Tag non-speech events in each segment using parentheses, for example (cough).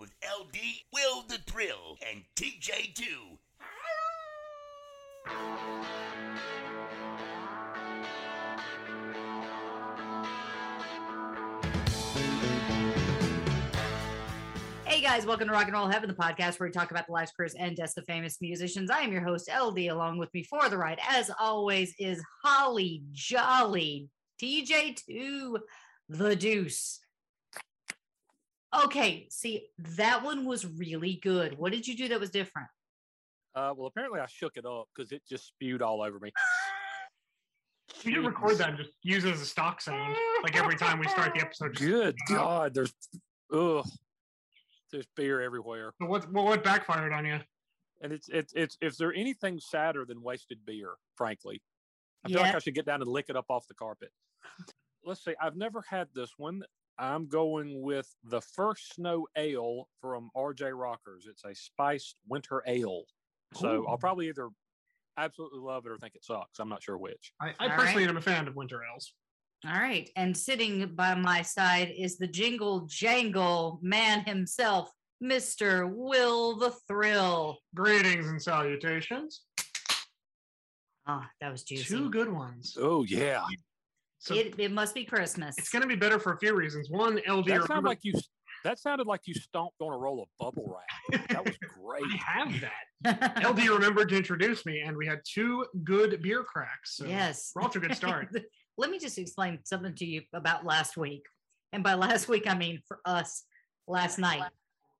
with LD, Will the Thrill, and TJ2. Hey guys, welcome to Rock and Roll Heaven, the podcast where we talk about the lives, careers, and deaths of famous musicians. I am your host, LD. Along with me for the ride, as always, is Holly Jolly TJ2 the Deuce. Okay, see, that one was really good. What did you do that was different? Uh, well, apparently I shook it up because it just spewed all over me. We should record that and just use it as a stock sound, like every time we start the episode. just- Good God, there's ugh, there's beer everywhere, But what, what what backfired on you? and it's it's it's if there anything sadder than wasted beer, frankly, I feel like I should get down and lick it up off the carpet. Let's see, I've never had this one. I'm going with the first snow ale from RJ Rockers. It's a spiced winter ale. So I'll probably either absolutely love it or think it sucks. I'm not sure which. I, I personally right. am a fan of winter ales. All right. And sitting by my side is the jingle jangle man himself, Mr. Will the Thrill. Greetings and salutations. Ah, that was juicy. Two good ones. Oh yeah, So it, it must be Christmas. it's going to be better for a few reasons. One, LD. that sounded like you. That sounded like you stomped on a roll of bubble wrap. That was (laughs) great. I have that. (laughs) LD remembered to introduce me, and we had two good beer cracks. So yes. we're off to a good start. (laughs) Let me just explain something to you about last week. And by last week, I mean for us last night.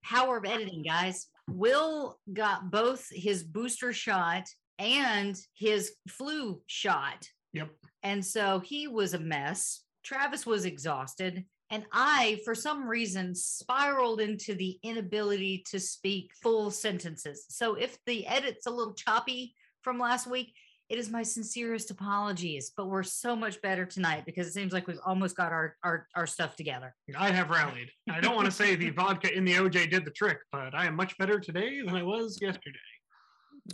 Power of editing, guys. Will got both his booster shot and his flu shot. Yep. And so he was a mess. Travis was exhausted. And I, for some reason, spiraled into the inability to speak full sentences. So if the edit's a little choppy from last week, it is my sincerest apologies. But we're so much better tonight because it seems like we've almost got our our, our stuff together. I have rallied. I don't want to say the (laughs) vodka in the OJ did the trick, but I am much better today than I was yesterday.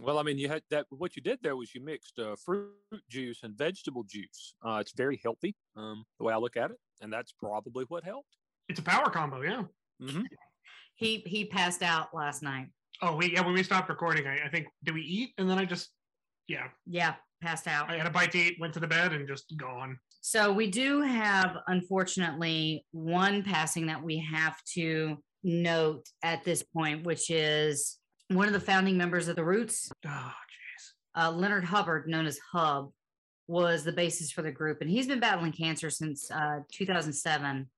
Well, I mean, you had that. What you did there was you mixed uh, fruit juice and vegetable juice. Uh, it's very healthy, um, the way I look at it, and that's probably what helped. It's a power combo, yeah. hmm He he passed out last night. Oh, we yeah. When we stopped recording, I, I think did we eat? And then I just yeah, Yeah, passed out. I had a bite to eat, went to the bed, and just gone. So we do have, unfortunately, one passing that we have to note at this point, which is one of the founding members of the Roots, Oh, uh, Leonard Hubbard, known as Hub, was the basis for the group, and he's been battling cancer since uh, 2007.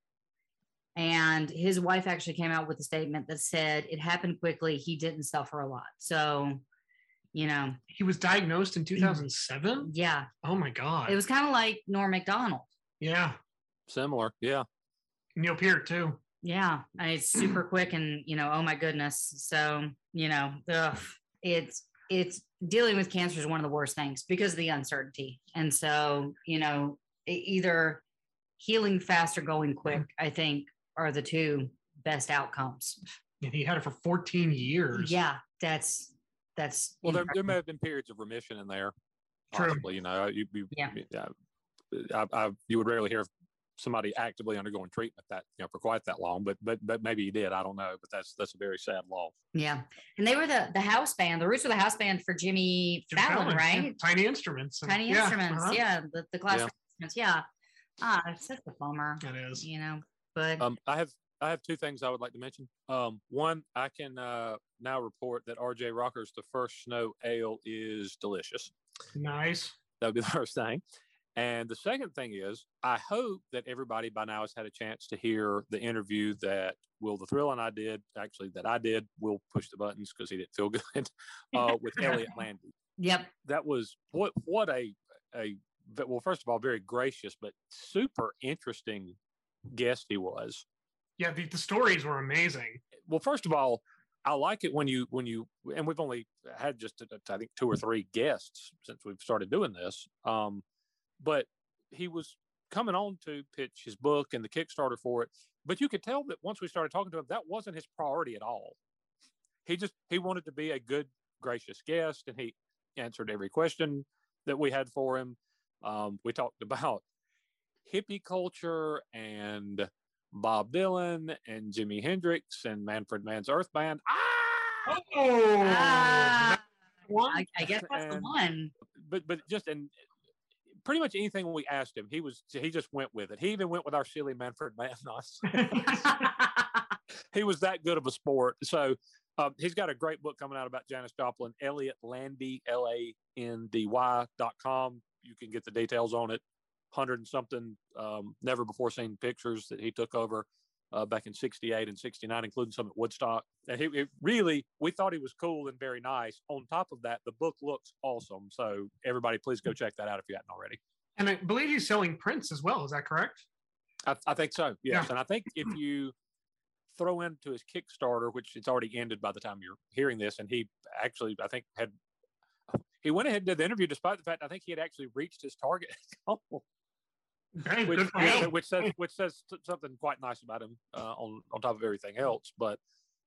And his wife actually came out with a statement that said it happened quickly. He didn't suffer a lot. So, you know, He was diagnosed in 2007. yeah, Oh my god. it was kind of like Norm MacDonald. yeah. Similar, yeah. Neil Peart too. Yeah, and it's super quick, and you know, oh my goodness. So you know, ugh, it's it's dealing with cancer is one of the worst things because of the uncertainty, and so you know, either healing fast or going quick, I think, are the two best outcomes. And he had it for 14 years. Yeah, that's that's Well, there, there may have been periods of remission in there. True. Possibly, you know, you, you, Yeah. yeah, I, I, you would rarely hear of somebody actively undergoing treatment that you know for quite that long, but but but maybe he did. I don't know, but that's that's a very sad loss. yeah, and they were the the house band. The Roots were the house band for Jimmy Jim Fallon, Fallon, yeah. right? Tiny instruments. and- Tiny yeah, instruments, uh-huh. yeah, the the classic Yeah. instruments, yeah. Ah, it's such a bummer. It is. you know but Um, I have I have two things I would like to mention. Um, one, I can uh, now report that RJ Rockers the first snow ale is delicious. Nice. That would be the (laughs) first thing. And the second thing is, I hope that everybody by now has had a chance to hear the interview that Will the Thrill and I did. Actually, that I did. Will push the buttons because he didn't feel (laughs) good uh, with (laughs) Elliott Landy. yep That was what what a a well, first of all, very gracious but super interesting guest he was. Yeah, the, the stories were amazing. Well, first of all, I like it when you when you and we've only had just I think two or three guests since we've started doing this. Um, but he was coming on to pitch his book and the Kickstarter for it. But you could tell that once we started talking to him, that wasn't his priority at all. He just he wanted to be a good, gracious guest, and he answered every question that we had for him. Um, we talked about hippie culture and Bob Dylan and Jimi Hendrix and Manfred Mann's Earth Band. Ah! Oh, Ah, one. I, I guess that's the one. But but just and pretty much anything we asked him, he was he just went with it. He even went with our silly Manfred Mann (laughs) he was that good of a sport. So um, he's got a great book coming out about Janis Joplin. Elliott Landy, L A N D Y dot com. You can get the details on it. Hundred and something um, never before seen pictures that he took over uh, back in '68 and '69, including some at Woodstock. And he, it really, we thought he was cool and very nice. On top of that, the book looks awesome. So everybody, please go check that out if you hadn't already. and I believe he's selling prints as well. Is that correct? I, I think so. Yes, Yeah. and I think if you throw into his Kickstarter, which it's already ended by the time you're hearing this, and he actually, I think, had he went ahead and did the interview despite the fact I think he had actually reached his target, (laughs) Hey, which, which, which says which says s- something quite nice about him uh, on on top of everything else. But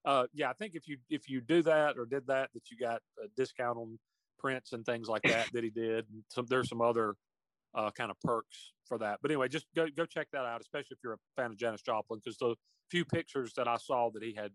uh, yeah, I think if you if you do that or did that, that you got a discount on prints and things like that that he did. And some there's some other uh, kind of perks for that. But anyway, just go go check that out, especially if you're a fan of Janis Joplin, because the few pictures that I saw that he had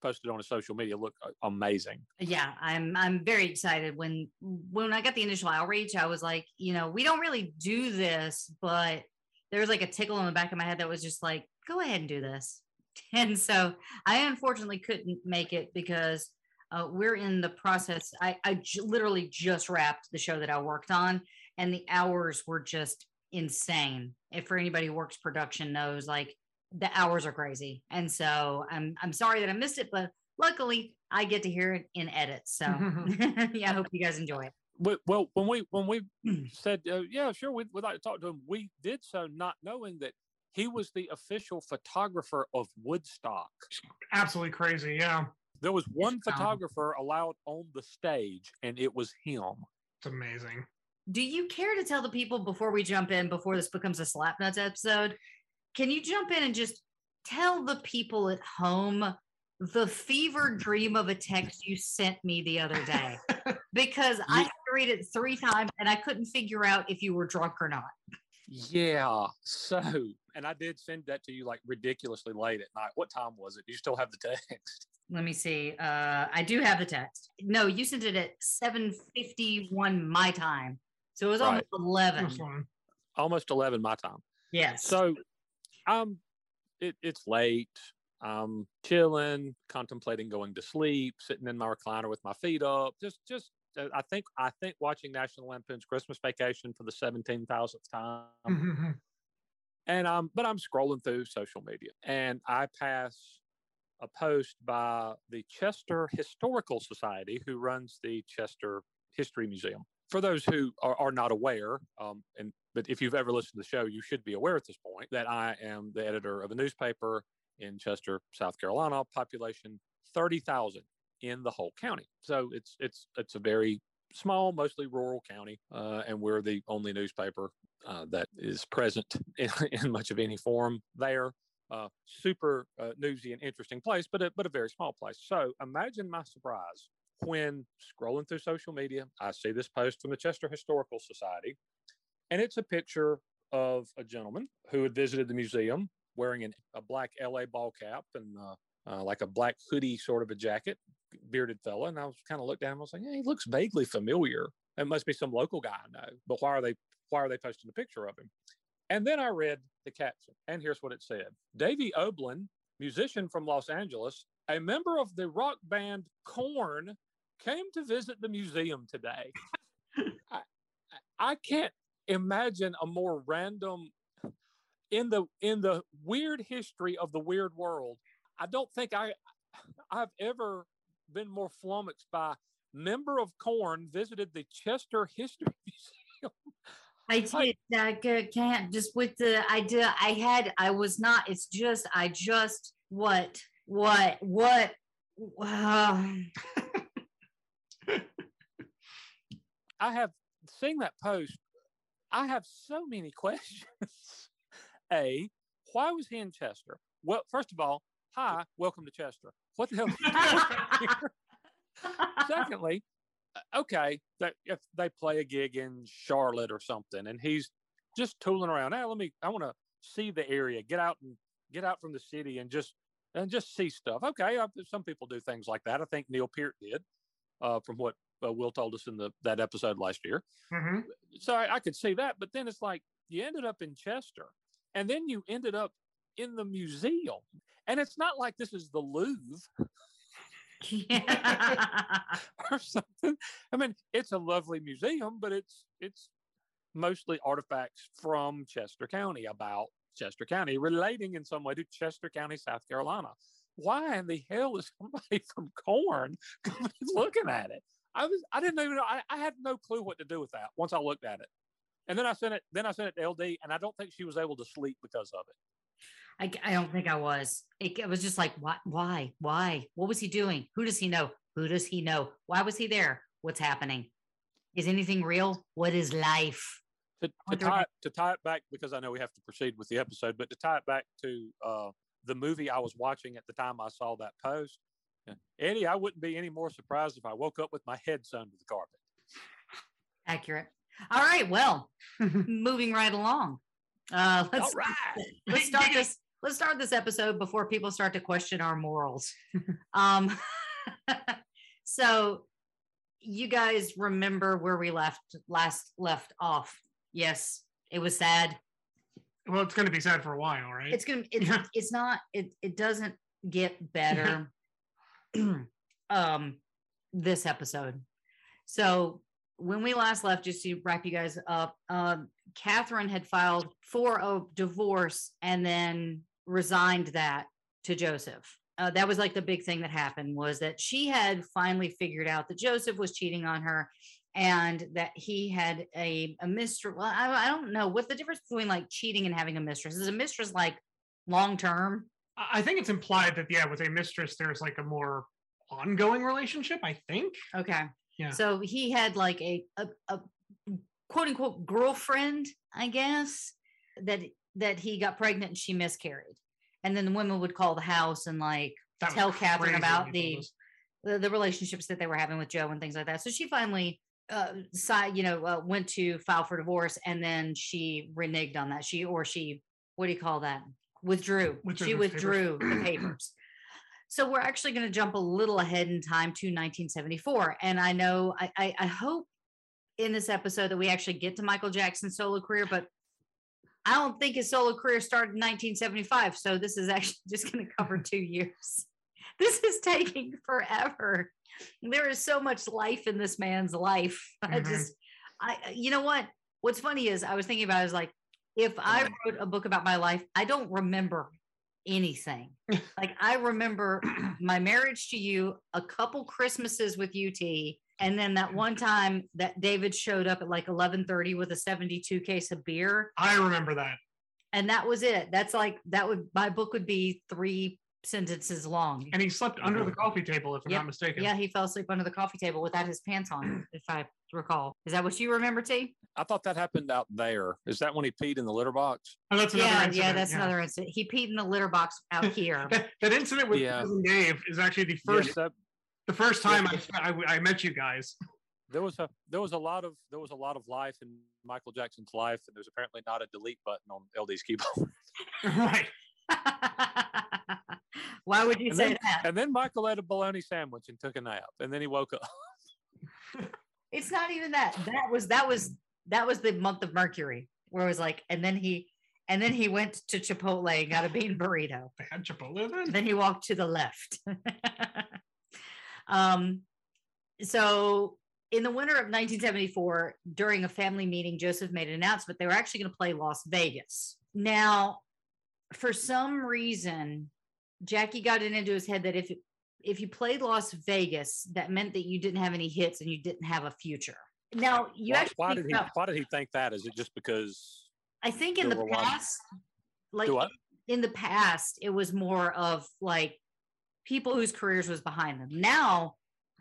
posted on his social media look uh, amazing. yeah i'm i'm very excited when when i got the initial outreach i was like you know we don't really do this but there was like a tickle in the back of my head that was just like go ahead and do this (laughs) and so i unfortunately couldn't make it because uh, we're in the process i i j- literally just wrapped the show that i worked on and the hours were just insane if for anybody who works production knows like the hours are crazy and so i'm i'm sorry that i missed it but luckily I get to hear it in edits. So (laughs) yeah, I hope you guys enjoy it. Well, well when we when we (clears throat) said uh, yeah, sure, we'd, we'd like to talk to him, we did so not knowing that he was the official photographer of Woodstock. Absolutely crazy. Yeah. There was one Um, photographer allowed on the stage, and it was him. It's amazing. Do you care to tell the people before we jump in, before this becomes a Slapnuts episode? Can you jump in and just tell the people at home the fever dream of a text you sent me the other day? (laughs) Because I had to read it three times and I couldn't figure out if you were drunk or not. Yeah. So, and I did send that to you like ridiculously late at night. What time was it? Do you still have the text? (laughs) Let me see. Uh, I do have the text. No, you sent it at 7:51 my time. So it was almost 11. That's fine. Almost 11 my time. Yes. So, um, it, it's late. I'm chilling, contemplating going to sleep, sitting in my recliner with my feet up. Just, just, uh, I think, I think watching National Lampoon's Christmas Vacation for the 17,000th time. Mhm. and um but i'm scrolling through social media and i pass a post by the chester historical society who runs the chester history museum for those who are, are not aware um, and but if you've ever listened to the show you should be aware at this point that i am the editor of a newspaper in chester south carolina population 30000 in the whole county so it's it's it's a very small mostly rural county uh, and we're the only newspaper uh, that is present (laughs) in, in much of any form there. Uh, super uh, newsy and interesting place, but a, but a very small place. So imagine my surprise when scrolling through social media, I see this post from the Chester Historical Society, and it's a picture of a gentleman who had visited the museum wearing an, a black LA ball cap and uh, uh, like a black hoodie sort of a jacket, bearded fella. And I was kind of looked at him, I was like, yeah, he looks vaguely familiar. It must be some local guy I know. But why are they why are they posting a picture of him? And then I read the caption, and here's what it said Davey Oblin, musician from Los Angeles, a member of the rock band Korn, came to visit the museum today. (laughs) I, I can't imagine a more random in the in the weird history of the weird world. I don't think I I've ever been more flummoxed by member of Korn visited the Chester History (laughs) Museum. I did. I c- uh, can't just with the idea I had. I was not. It's just. I just. What? What? What? Wow. (sighs) I have seeing that post. I have so many (laughs) questions. A, why was he in Chester? Well, first of all, hi, welcome to Chester. What the hell? are (laughs) you doing here? Secondly, uh, okay, that if they play a gig in Charlotte or something, and he's just tooling around. Hey, let me. I want to see the area. Get out and get out from the city and just and just see stuff. Okay, I, some people do things like that. I think Neil Peart did, uh, from what uh, Will told us in the that episode last year. Mhm. So I, I could see that, but then it's like you ended up in Chester, and then you ended up in the museum, and it's not like this is the Louvre (laughs) Yeah. or something. I mean, it's a lovely museum, but it's it's mostly artifacts from Chester County about Chester County, relating in some way to Chester County, South Carolina. Why in the hell is somebody (laughs) from Korn looking at it? I was I didn't even know I, I had no clue what to do with that once I looked at it. And then I sent it then I sent it to LD and I don't think she was able to sleep because of it. I, I don't think I was. It, it was just like, why, why, why? What was he doing? Who does he know? Who does he know? Why was he there? What's happening? Is anything real? What is life? to, to tie it, to tie it back because I know we have to proceed with the episode, but to tie it back to uh, the movie I was watching at the time I saw that post, Eddie, I wouldn't be any more surprised if I woke up with my head sewn to the carpet. Accurate. All right. Well, (laughs) moving right along. Uh, let's All right, let's start (laughs) this. Let's start this episode before people start to question our morals. (laughs) um, so, you guys remember where we left last left off? Yes, it was sad. Well, it's going to be sad for a while, right? It's gonna. It's, Yeah. it's not. It it doesn't get better. (clears throat) um, this episode. So when we last left, just to wrap you guys up, um, Catherine had filed for a divorce and then resigned that to Joseph. Uh, that was like the big thing that happened was that she had finally figured out that Joseph was cheating on her and that he had a, a mistress. Well, I, I don't know what the difference between like cheating and having a mistress. Is a mistress like long term? I I think it's implied that yeah, with a mistress, there's like a more ongoing relationship. I think. Okay. Yeah. So he had like a, a, a quote unquote girlfriend, I guess, that that he got pregnant and she miscarried. And then the women would call the house and like That tell Catherine about the, the the relationships that they were having with Joe and things like that. So she finally uh side, you know, uh, went to file for divorce and then she reneged on that. She or she what do you call that? Withdrew. Withdrew she the papers. withdrew the papers. So we're actually going to jump a little ahead in time to 1974. And I know I, I, I hope in this episode that we actually get to Michael Jackson's solo career, but I don't think his solo career started in 1975. So this is actually (laughs) just going to cover (laughs) two years. This is taking forever. There is so much life in this man's life. (laughs) I Mhm. just, I, you know what? What's funny is I was thinking about it, I was like, if I wrote a book about my life, I don't remember anything. (laughs) like I remember my marriage to you, a couple Christmases with UT, and then that one time that David showed up at like 11:30 with a 72 case of beer, I remember that. and that was it. That's like that would my book would be three sentences long. And he slept under the mm-hmm. coffee table, if I'm Yep. not mistaken. Yeah, he fell asleep under the coffee table without his pants on, I recall. Is that what you remember, T? I thought that happened out there. Is that when he peed in the litter box? Oh, that's another Yeah, incident. yeah, that's another incident. He peed in the litter box out (laughs) here. That, that incident with Yeah. cousin Dave is actually the first Yes, that- the first Yeah. time I, I I met you guys. there was a there was a lot of there was a lot of life in Michael Jackson's life, and there's apparently not a delete button on LD's keyboard. (laughs) right. (laughs) Why would you And say then- that? and then Michael ate a bologna sandwich and took a nap, and then he woke up. It's not even that. That was that was that was the month of Mercury, where it was like, and then he and then he went to Chipotle and got a bean burrito. They had Chipotle then. then he walked to the left. (laughs) um, so in the winter of 1974, during a family meeting, Joseph made an announcement they were actually going to play Las Vegas. Now, for some reason, Jackie got it into his head that if if you played Las Vegas, that meant that you didn't have any hits and you didn't have a future. Now, you why, actually why did he about- why did he think that? Is it just because I think in the past, like in the past, it was more of like people whose careers was behind them. Now,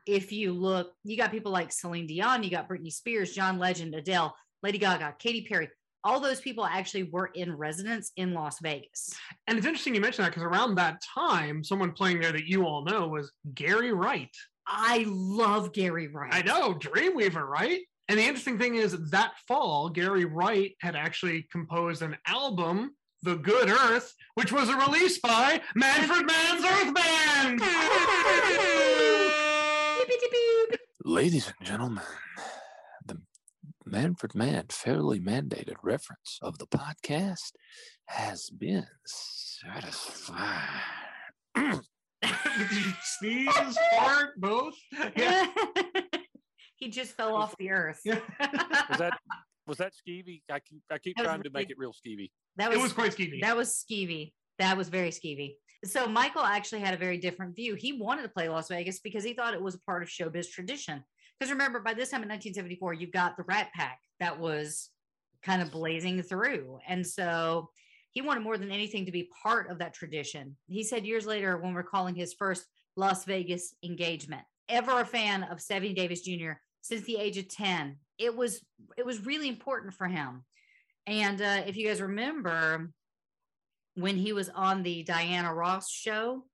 if you look, you got people like Celine Dion, you got Britney Spears, John Legend, Adele, Lady Gaga, Katy Perry. All those people actually were in residence in Las Vegas. And it's interesting you mentioned that because around that time, someone playing there that you all know was Gary Wright. I love Gary Wright. I know, Dreamweaver, right? And the interesting thing is that fall, Gary Wright had actually composed an album, The Good Earth, which was a release by Manfred Mann's Earth Band. (laughs) Ladies and gentlemen, the Manfred Mann fairly mandated reference of the podcast has been satisfied. (clears throat) Did you sneeze, fart, both? (laughs) Yeah. he just fell off the earth. Yeah. (laughs) was that was that skeevy? I keep I keep That was trying to make it real skeevy. that was, It was quite skeevy. That was skeevy. That was very skeevy. So Michael actually had a very different view. He wanted to play Las Vegas because he thought it was a part of showbiz tradition. Because remember, by this time in 1974, you've got the Rat Pack that was kind of blazing through. And so he wanted more than anything to be part of that tradition. He said years later, when recalling his first Las Vegas engagement, ever a fan of Sammy Davis Jr. since the age of 10, it was it was really important for him. And uh, if you guys remember, when he was on the Diana Ross show,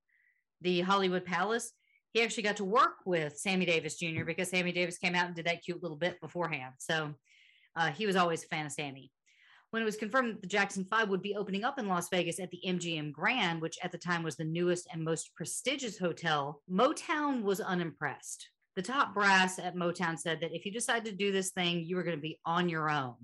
the Hollywood Palace, he actually got to work with Sammy Davis Jr. because Sammy Davis came out and did that cute little bit beforehand. So uh, he was always a fan of Sammy. When it was confirmed that the Jackson Five would be opening up in Las Vegas at the MGM Grand, which at the time was the newest and most prestigious hotel, Motown was unimpressed. The top brass at Motown said that if you decide to do this thing, you were going to be on your own.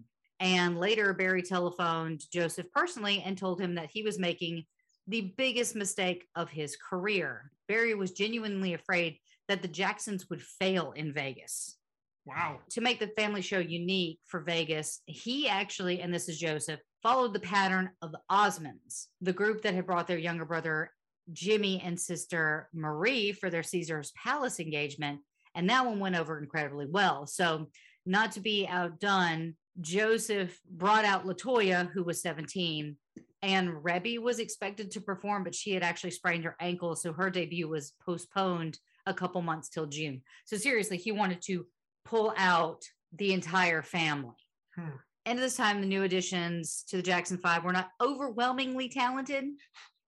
And later, Berry telephoned Joseph personally and told him that he was making the biggest mistake of his career. Berry was genuinely afraid that the Jacksons would fail in Vegas. wow. To make the family show unique for Vegas, he actually, and this is Joseph, followed the pattern of the Osmonds, the group that had brought their younger brother Jimmy and sister Marie for their Caesar's Palace engagement. And that one went over incredibly well. So, not to be outdone, Joseph brought out Latoya, who was 17, and Rebbie was expected to perform, but she had actually sprained her ankle. So her debut was postponed a couple months till June. So seriously, he wanted to pull out the entire family. Hmm. And at this time, the new additions to the Jackson Five were not overwhelmingly talented,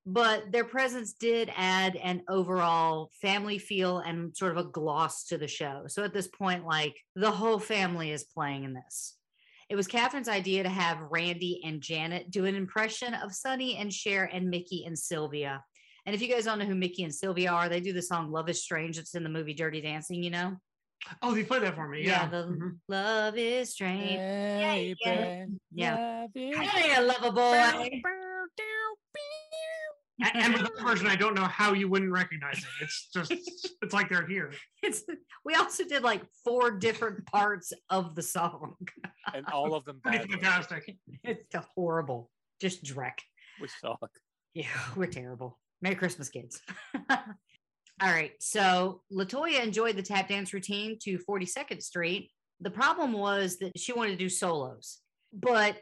but their presence did add an overall family feel and sort of a gloss to the show. So at this point, like the whole family is playing in this. It was Catherine's idea to have Randy and Janet do an impression of Sonny and Cher and Mickey and Sylvia. And if you guys don't know who Mickey and Sylvia are, they do the song Love is Strange. It's in the movie Dirty Dancing, you know? Oh, they played that for me. Yeah. the Mhm. Love is Strange. Hey, yeah. Yeah. love it. Hey, lover boy. A- And with that version, I don't know how you wouldn't recognize it. It's just, it's like they're here. It's, we also did like four different parts of the song. and all of them Pretty badly. fantastic. It's horrible. Just dreck. We suck. Yeah, we're terrible. Merry Christmas, kids. (laughs) All right. So Latoya enjoyed the tap dance routine to 42nd Street. The problem was that she wanted to do solos, but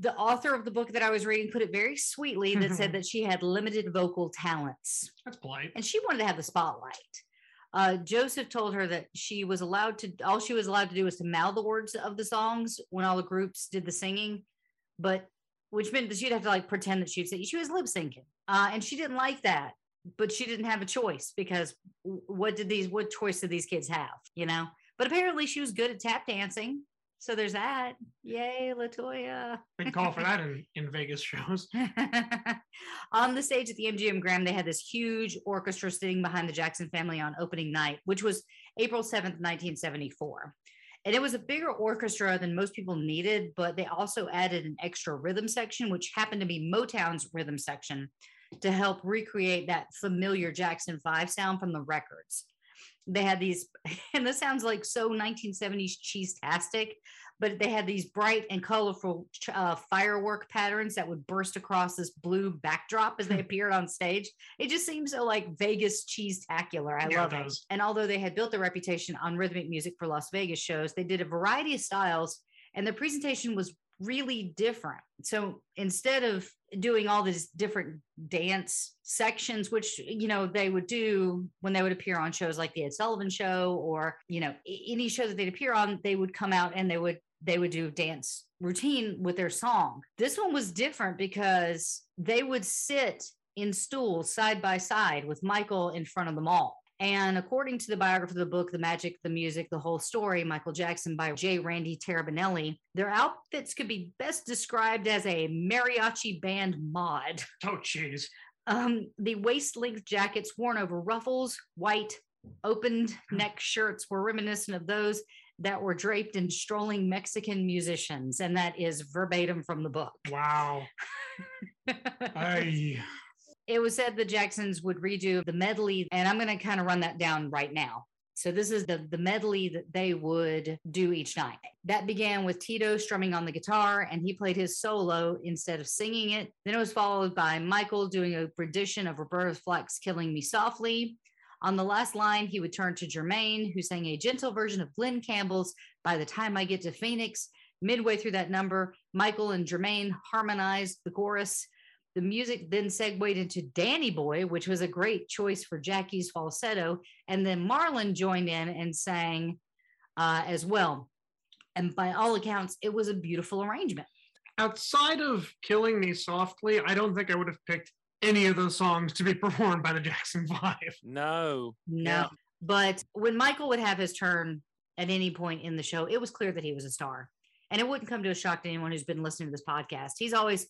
the author of the book that I was reading put it very sweetly that said that she had limited vocal talents That's polite. and she wanted to have the spotlight. Uh, Joseph told her that she was allowed to, all she was allowed to do was to mouth the words of the songs when all the groups did the singing, but which meant that she'd have to like pretend that she'd say she was lip syncing. Uh, and she didn't like that, but she didn't have a choice because what did these, what choice did these kids have, you know? But apparently she was good at tap dancing. So there's that. Yay, Latoya. Big call for that in, in Vegas shows. (laughs) on the stage at the MGM Grand, they had this huge orchestra sitting behind the Jackson family on opening night, which was April 7th, 1974. And it was a bigger orchestra than most people needed, but they also added an extra rhythm section, which happened to be Motown's rhythm section to help recreate that familiar Jackson 5 sound from the records. They had these, (laughs) and this sounds like so 1970s cheese-tastic, but they had these bright and colorful uh, firework patterns that would burst across this blue backdrop as they appeared on stage. It just seems so like Vegas cheese tacular. I Yeah, love it. does. And although they had built their reputation on rhythmic music for Las Vegas shows, they did a variety of styles, and their presentation was really different. So instead of doing all these different dance sections, which, you know, they would do when they would appear on shows like the Ed Sullivan show or, you know, any show that they'd appear on, they would come out and they would they would do dance routine with their song. This one was different because they would sit in stools side by side with Michael in front of them all. And according to the biography of the book, The Magic, the Music, the Whole Story, Michael Jackson by J. Randy Taraborrelli, their outfits could be best described as a mariachi band mod. (laughs) Oh, jeez. Um, the waist length jackets worn over ruffles, white, opened neck shirts were reminiscent of those that were draped in strolling Mexican musicians. And that is verbatim from the book. Wow. (laughs) I, it was said the Jacksons would redo the medley, and I'm going to kind of run that down right now. So this is the the medley that they would do each night. That began with Tito strumming on the guitar, and he played his solo instead of singing it. Then it was followed by Michael doing a rendition of Roberta Flack's "Killing Me Softly." On the last line, he would turn to Jermaine, who sang a gentle version of Glen Campbell's "By the Time I Get to Phoenix." Midway through that number, Michael and Jermaine harmonized the chorus. The music then segued into Danny Boy, which was a great choice for Jackie's falsetto. And then Marlon joined in and sang uh, as well. And by all accounts, it was a beautiful arrangement. outside of Killing Me Softly, I don't think I would have picked any of those songs to be (laughs) performed by the Jackson Five. No. No. Yeah. But when Michael would have his turn at any point in the show, it was clear that he was a star. And it wouldn't come to a shock to anyone who's been listening to this podcast. He's always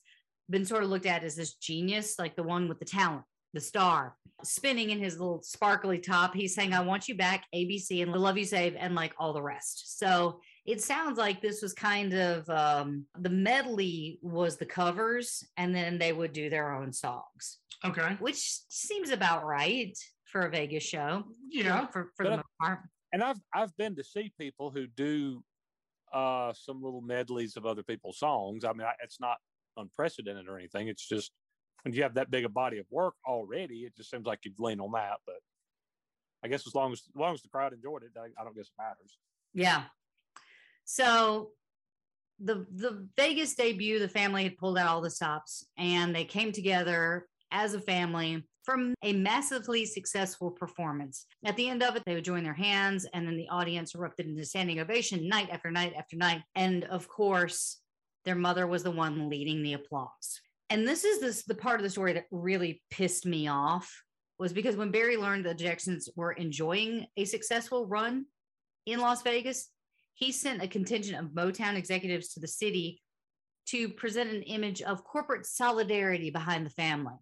been sort of looked at as this genius, like the one with the talent, the star, spinning in his little sparkly top. He's saying, I want you back, ABC, and Love You Save, and like all the rest. So it sounds like this was kind of um, the medley was the covers, and then they would do their own songs, Okay. which seems about right for a Vegas show. Yeah. For, for But the I- most part. And I've I've been to see people who do uh some little medleys of other people's songs. I mean, I, it's not unprecedented or anything. It's just when you have that big a body of work already, it just seems like you'd lean on that. But I guess as long as as long as the crowd enjoyed it, I, I don't guess it matters. Yeah. So the the Vegas debut, the family had pulled out all the stops and they came together as a family from a massively successful performance. At the end of it, they would join their hands and then the audience erupted into standing ovation night after night after night. And of course, their mother was the one leading the applause. And this is this the part of the story that really pissed me off was because when Berry learned the Jacksons were enjoying a successful run in Las Vegas, he sent a contingent of Motown executives to the city to present an image of corporate solidarity behind the family.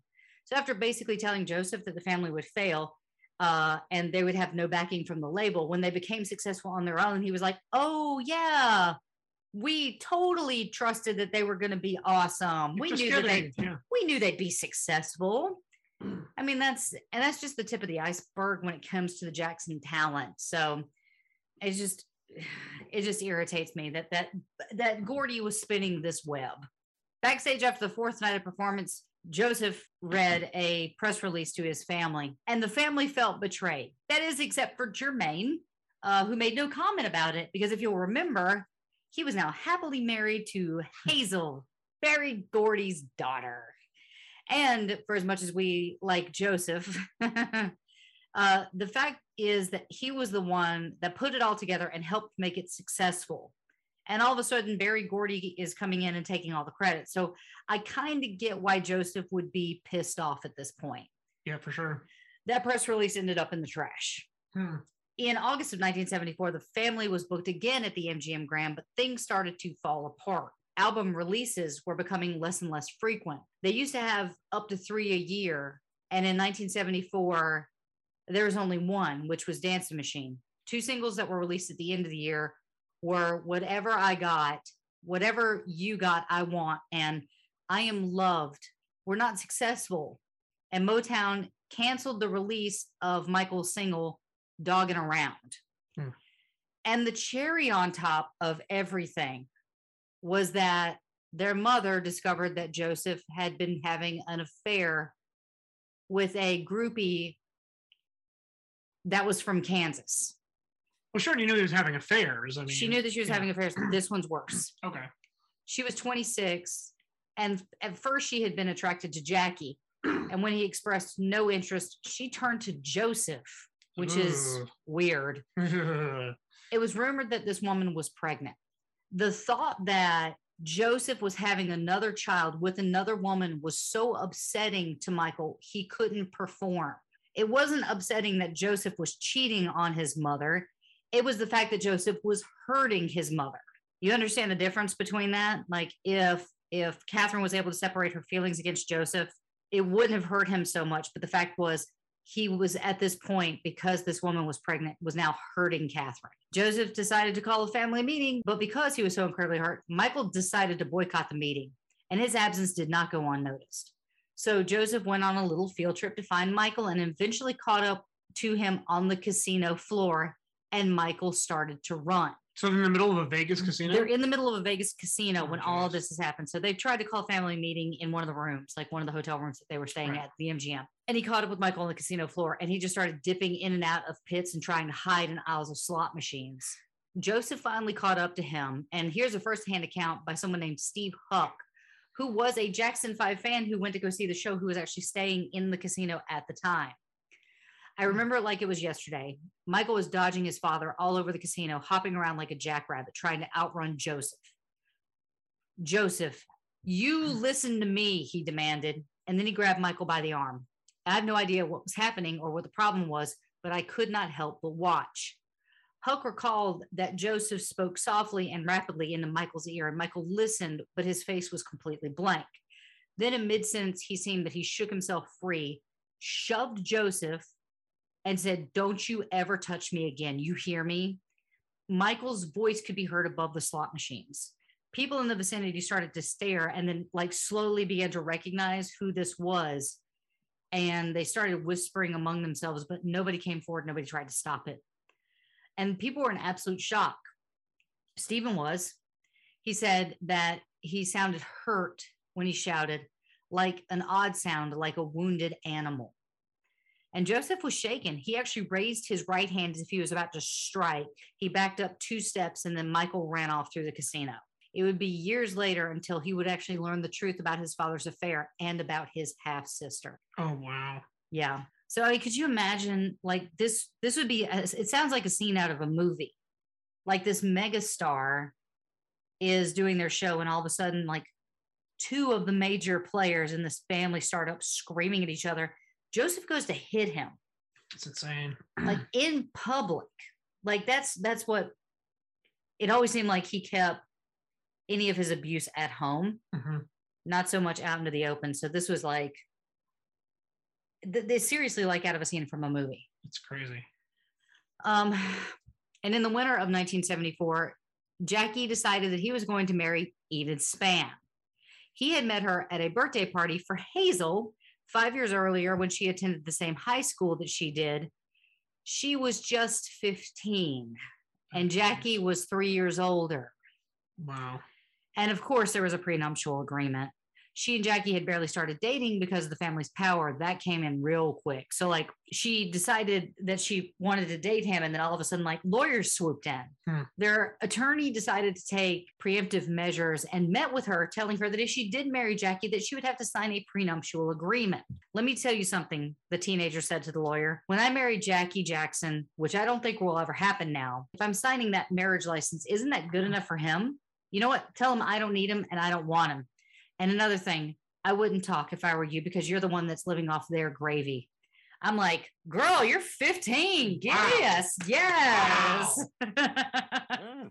So, after basically telling Joseph that the family would fail uh, and they would have no backing from the label, when they became successful on their own, he was like, Oh, yeah, we totally trusted that they were going to be awesome. We knew that they. Yeah. we knew they'd be successful. I mean, that's and that's just the tip of the iceberg when it comes to the Jackson talent. So it's just it just irritates me that that that Gordy was spinning this web. Backstage after the fourth night of performance, Joseph read a press release to his family, and the family felt betrayed. That is, except for Jermaine, uh, who made no comment about it, because if you'll remember, he was now happily married to Hazel, Berry Gordy's daughter. And for as much as we like Joseph, (laughs) uh, the fact is that he was the one that put it all together and helped make it successful. And all of a sudden, Berry Gordy is coming in and taking all the credit. So I kind of get why Joseph would be pissed off at this point. Yeah, for sure. That press release ended up in the trash. Hmm. In August of 1974, the family was booked again at the MGM Grand, but things started to fall apart. Album releases were becoming less and less frequent. They used to have up to three a year. And in 1974, there was only one, which was Dancing Machine. Two singles that were released at the end of the year were Whatever I Got, Whatever You Got, I Want, and I Am Loved. Were not successful. And Motown canceled the release of Michael's single, Dogging Around. Hmm. And the cherry on top of everything was that their mother discovered that Joseph had been having an affair with a groupie that was from Kansas. Well, sure, you knew he was having affairs. I mean, She knew that she was yeah. having affairs. (clears throat) This one's worse. Okay. She was 26. And at first, she had been attracted to Jackie. (clears throat) and when he expressed no interest, she turned to Joseph, which is weird. (laughs) It was rumored that this woman was pregnant. The thought that Joseph was having another child with another woman was so upsetting to Michael, he couldn't perform. It wasn't upsetting that Joseph was cheating on his mother, it was the fact that Joseph was hurting his mother. You understand the difference between that? Like if if Catherine was able to separate her feelings against Joseph, it wouldn't have hurt him so much. But the fact was, he was at this point because this woman was pregnant, was now hurting Catherine. Joseph decided to call a family meeting, but because he was so incredibly hurt, Michael decided to boycott the meeting, and his absence did not go unnoticed. So Joseph went on a little field trip to find Michael and eventually caught up to him on the casino floor, and Michael started to run. so in the middle of a Vegas casino. They're in the middle of a Vegas casino Oh, when all of this has happened. So they've tried to call a family meeting in one of the rooms, like one of the hotel rooms that they were staying Right. at, the MGM. And he caught up with Michael on the casino floor and he just started dipping in and out of pits and trying to hide in aisles of slot machines. Joseph finally caught up to him. And here's a firsthand account by someone named Steve Huck, who was a Jackson 5 fan who went to go see the show, who was actually staying in the casino at the time. I remember it like it was yesterday. Michael was dodging his father all over the casino, hopping around like a jackrabbit, trying to outrun Joseph. Joseph, you listen to me, he demanded. And then he grabbed Michael by the arm. I have no idea what was happening or what the problem was, but I could not help but watch. Huck recalled that Joseph spoke softly and rapidly into Michael's ear, and Michael listened, but his face was completely blank. Then, in mid sentence, he seemed that he shook himself free, shoved Joseph, and said, Don't you ever touch me again. You hear me? Michael's voice could be heard above the slot machines. People in the vicinity started to stare and then, like, slowly began to recognize who this was. And they started whispering among themselves, but nobody came forward. Nobody tried to stop it. And people were in absolute shock. Stephen was. He said that he sounded hurt when he shouted, like an odd sound, like a wounded animal. And Joseph was shaken. He actually raised his right hand as if he was about to strike. He backed up two steps and then Michael ran off through the casino. It would be years later until he would actually learn the truth about his father's affair and about his half sister. oh wow. Yeah. So I mean, could you imagine like this? This would be. A, it sounds like a scene out of a movie. Like this mega star is doing their show, and all of a sudden, like two of the major players in this family start up screaming at each other. Joseph goes to hit him It's insane. (clears throat) like in public. Like that's that's what it always seemed like he kept any of his abuse at home, Mhm. not so much out into the open. So this was like th- they seriously like out of a scene from a movie. It's crazy. Um, and in the winter of 1974, Jackie decided that he was going to marry Edith Spann. He had met her at a birthday party for Hazel five years earlier when she attended the same high school that she did. She was just 15, and Jackie was three years older. Wow. And of course, there was a prenuptial agreement. She and Jackie had barely started dating because of the family's power. That came in real quick. So, like, she decided that she wanted to date him, and then all of a sudden, like, lawyers swooped in. Hmm. Their attorney decided to take preemptive measures and met with her, telling her that if she did marry Jackie, that she would have to sign a prenuptial agreement. Let me tell you something, the teenager said to the lawyer. When I marry Jackie Jackson, which I don't think will ever happen now, if I'm signing that marriage license, isn't that good enough for him? You know what? Tell them I don't need them and I don't want them. And another thing, I wouldn't talk if I were you because you're the one that's living off their gravy. I'm like, girl, you're 15. Wow. Yes. Yes. (laughs) Mm.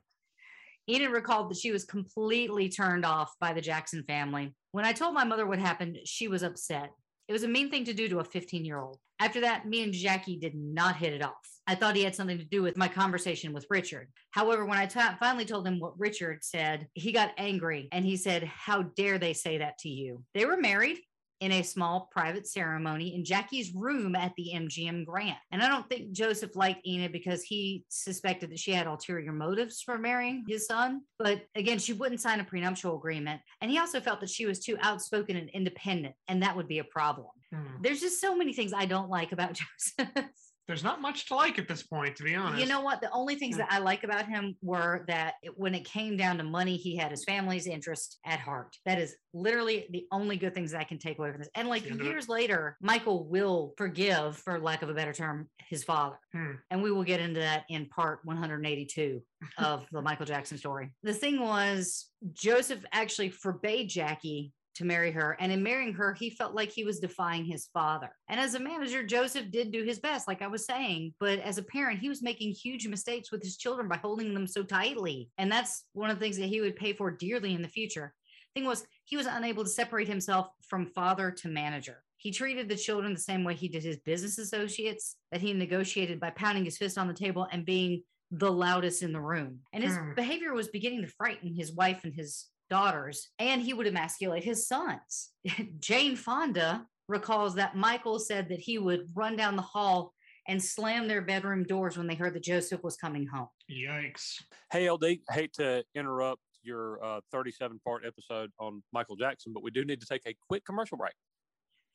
Enid recalled that she was completely turned off by the Jackson family. When I told my mother what happened, she was upset. It was a mean thing to do to a 15 year old. After that, me and Jackie did not hit it off. I thought he had something to do with my conversation with Richard. However, when I finally told him what Richard said, he got angry and he said, How dare they say that to you? They were married in a small private ceremony in Jackie's room at the MGM Grand. And I don't think Joseph liked Enid because he suspected that she had ulterior motives for marrying his son. But again, she wouldn't sign a prenuptial agreement. And he also felt that she was too outspoken and independent, and that would be a problem. Hmm. There's just so many things I don't like about (laughs) Joseph. There's not much to like at this point, to be honest. You know what? The only things Hmm. that I like about him were that it, when it came down to money, he had his family's interest at heart. That is literally the only good things that I can take away from this. And like of it. years later, Michael will forgive, for lack of a better term, his father. Hmm. And we will get into that in part 182 of the (laughs) Michael Jackson story. The thing was, Joseph actually forbade Jackie to marry her. And in marrying her, he felt like he was defying his father. And as a manager, Joseph did do his best, like I was saying. But as a parent, he was making huge mistakes with his children by holding them so tightly. And that's one of the things that he would pay for dearly in the future. Thing was, he was unable to separate himself from father to manager. He treated the children the same way he did his business associates, that he negotiated by pounding his fist on the table and being the loudest in the room. And his Hmm. behavior was beginning to frighten his wife and his daughters, and he would emasculate his sons. (laughs) Jane Fonda recalls that Michael said that he would run down the hall and slam their bedroom doors when they heard that Joseph was coming home. Yikes. Hey, LD, hate to interrupt your uh, 37 part episode on Michael Jackson, but we do need to take a quick commercial break.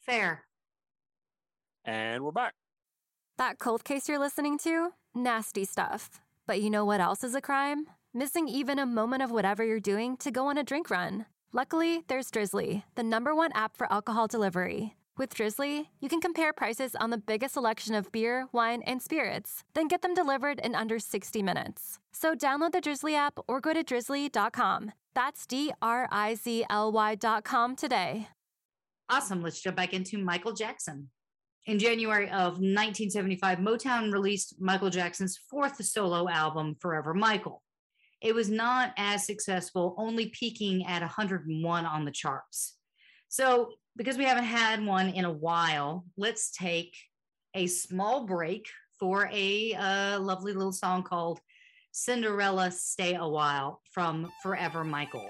Fair. And we're back. That cold case you're listening to? Nasty stuff. But you know what else is a crime? Missing even a moment of whatever you're doing to go on a drink run. Luckily, there's Drizzly, the number one app for alcohol delivery. With Drizzly, you can compare prices on the biggest selection of beer, wine, and spirits, then get them delivered in under 60 minutes. So download the Drizzly app or go to drizzly.com. That's D R I Z L Y.com today. Awesome. Let's jump back into Michael Jackson. In January of 1975, Motown released Michael Jackson's fourth solo album, Forever Michael. It was not as successful, only peaking at 101 on the charts. So, because we haven't had one in a while, let's take a small break for a uh, lovely little song called Cinderella Stay a While from Forever Michael.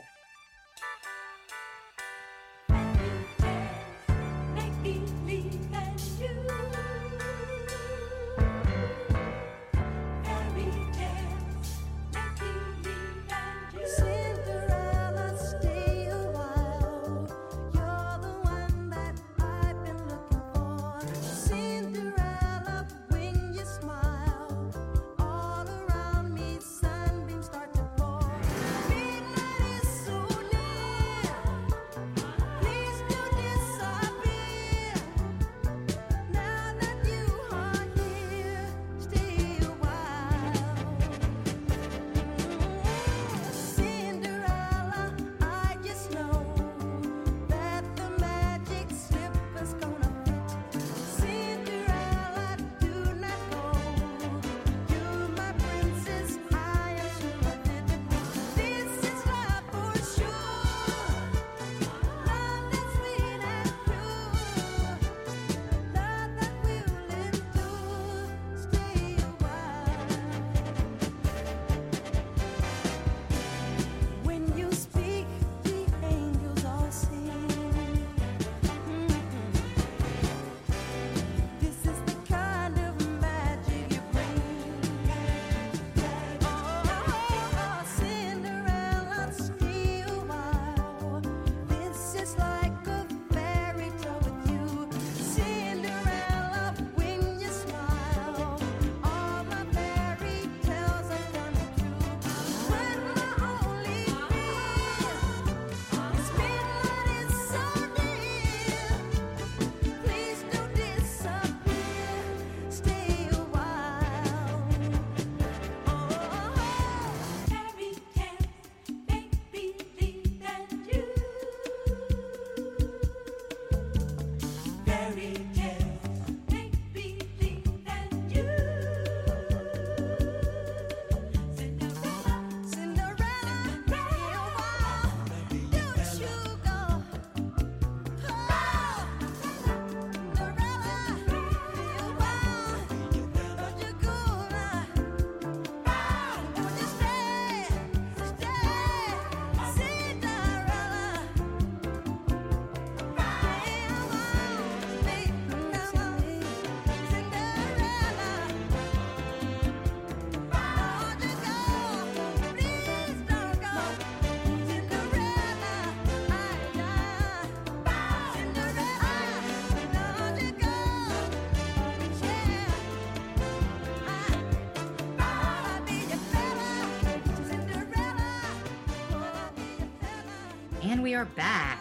We are back.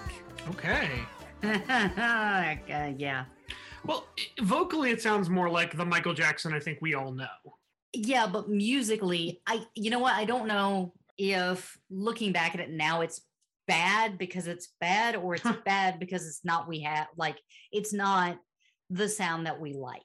Okay. (laughs) uh, yeah. Well, vocally, it sounds more like the Michael Jackson I think we all know. Yeah, but musically, I you know what? I don't know if looking back at it now it's bad because it's bad or it's bad because it's not we have like it's not the sound that we like.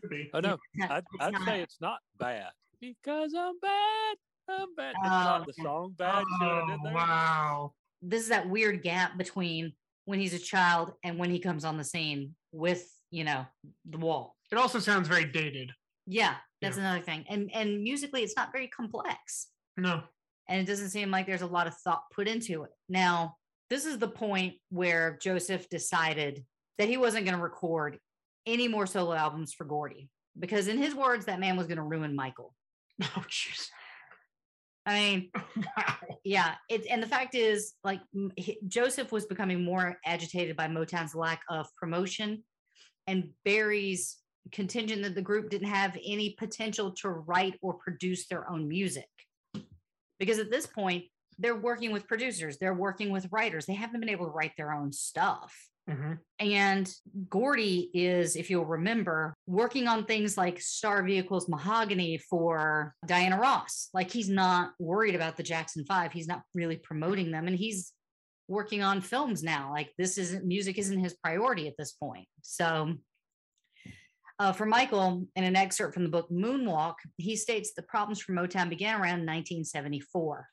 Could be. Oh no, I'd, I'd not- say it's not bad because I'm bad. I'm bad. It's Oh, not the song bad shit I did Oh, wow. This is that weird gap between when he's a child and when he comes on the scene with, you know, the wall. It also sounds very dated. Yeah, that's another thing. And and musically it's not very complex. No. and it doesn't seem like there's a lot of thought put into it. Now, this is the point where Joseph decided that he wasn't going to record any more solo albums for Gordy because, in his words, that man was going to ruin Michael. (laughs) Oh, jeez. I mean, (laughs) Wow. yeah, it, and the fact is, like, he- Joseph was becoming more agitated by Motown's lack of promotion and Berry's contingent that the group didn't have any potential to write or produce their own music. Because at this point, they're working with producers, they're working with writers, they haven't been able to write their own stuff. Mhm. And Gordy is, if you'll remember, working on things like Star Vehicles Mahogany for Diana Ross. Like he's not worried about the Jackson Five. He's not really promoting them. And he's working on films now. Like this isn't music isn't his priority at this point. So uh, for Michael, in an excerpt from the book Moonwalk, he states the problems for Motown began around 1974.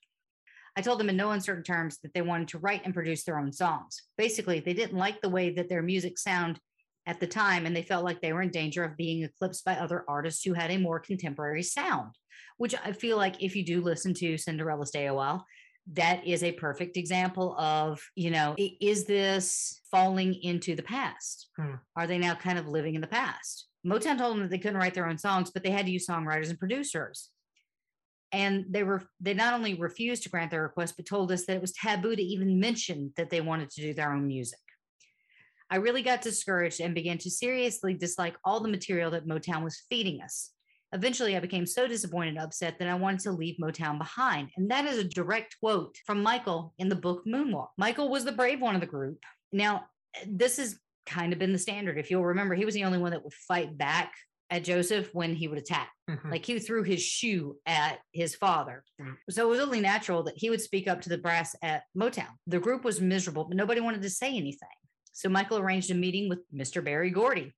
I told them in no uncertain terms that they wanted to write and produce their own songs. Basically, they didn't like the way that their music sound at the time, and they felt like they were in danger of being eclipsed by other artists who had a more contemporary sound. Which I feel like if you do listen to Cinderella Stay a While, that is a perfect example of, you know, is this falling into the past? Hmm. Are they now kind of living in the past? Motown told them that they couldn't write their own songs, but they had to use songwriters and producers and they were they not only refused to grant their request but told us that it was taboo to even mention that they wanted to do their own music. I really got discouraged and began to seriously dislike all the material that motown was feeding us. Eventually i became so disappointed and upset that i wanted to leave motown behind. And that is a direct quote from michael in the book moonwalk. Michael was the brave one of the group. Now this has kind of been the standard. If you'll remember he was the only one that would fight back at joseph when he would attack Mhm. like he threw his shoe at his father. Mm. So it was only natural that he would speak up to the brass at Motown. The group was miserable, but nobody wanted to say anything. So Michael arranged a meeting with Mr. Berry Gordy.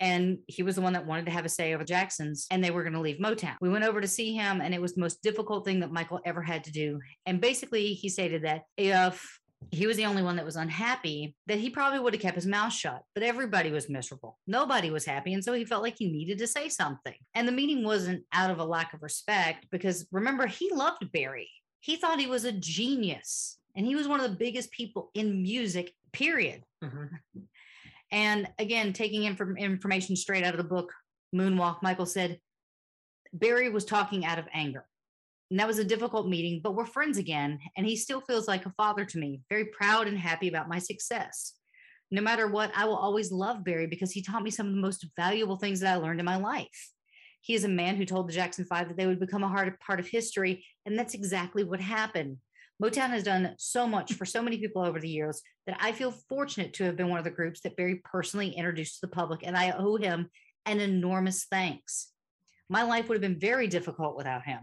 And he was the one that wanted to have a say over Jackson's, and they were going to leave Motown. We went over to see him, and it was the most difficult thing that Michael ever had to do. And basically, he stated that if he was the only one that was unhappy, that he probably would have kept his mouth shut. But everybody was miserable. Nobody was happy. And so he felt like he needed to say something. And the meeting wasn't out of a lack of respect because remember, he loved Berry. He thought he was a genius. And he was one of the biggest people in music, period. Mhm. (laughs) And again, taking inform- information straight out of the book Moonwalk, Michael said Berry was talking out of anger. And that was a difficult meeting, but we're friends again. And he still feels like a father to me, very proud and happy about my success. No matter what, I will always love Berry because he taught me some of the most valuable things that I learned in my life. He is a man who told the Jackson Five that they would become a part of history. And that's exactly what happened. Motown has done so much for so many people over the years that I feel fortunate to have been one of the groups that Berry personally introduced to the public, and I owe him an enormous thanks. My life would have been very difficult without him.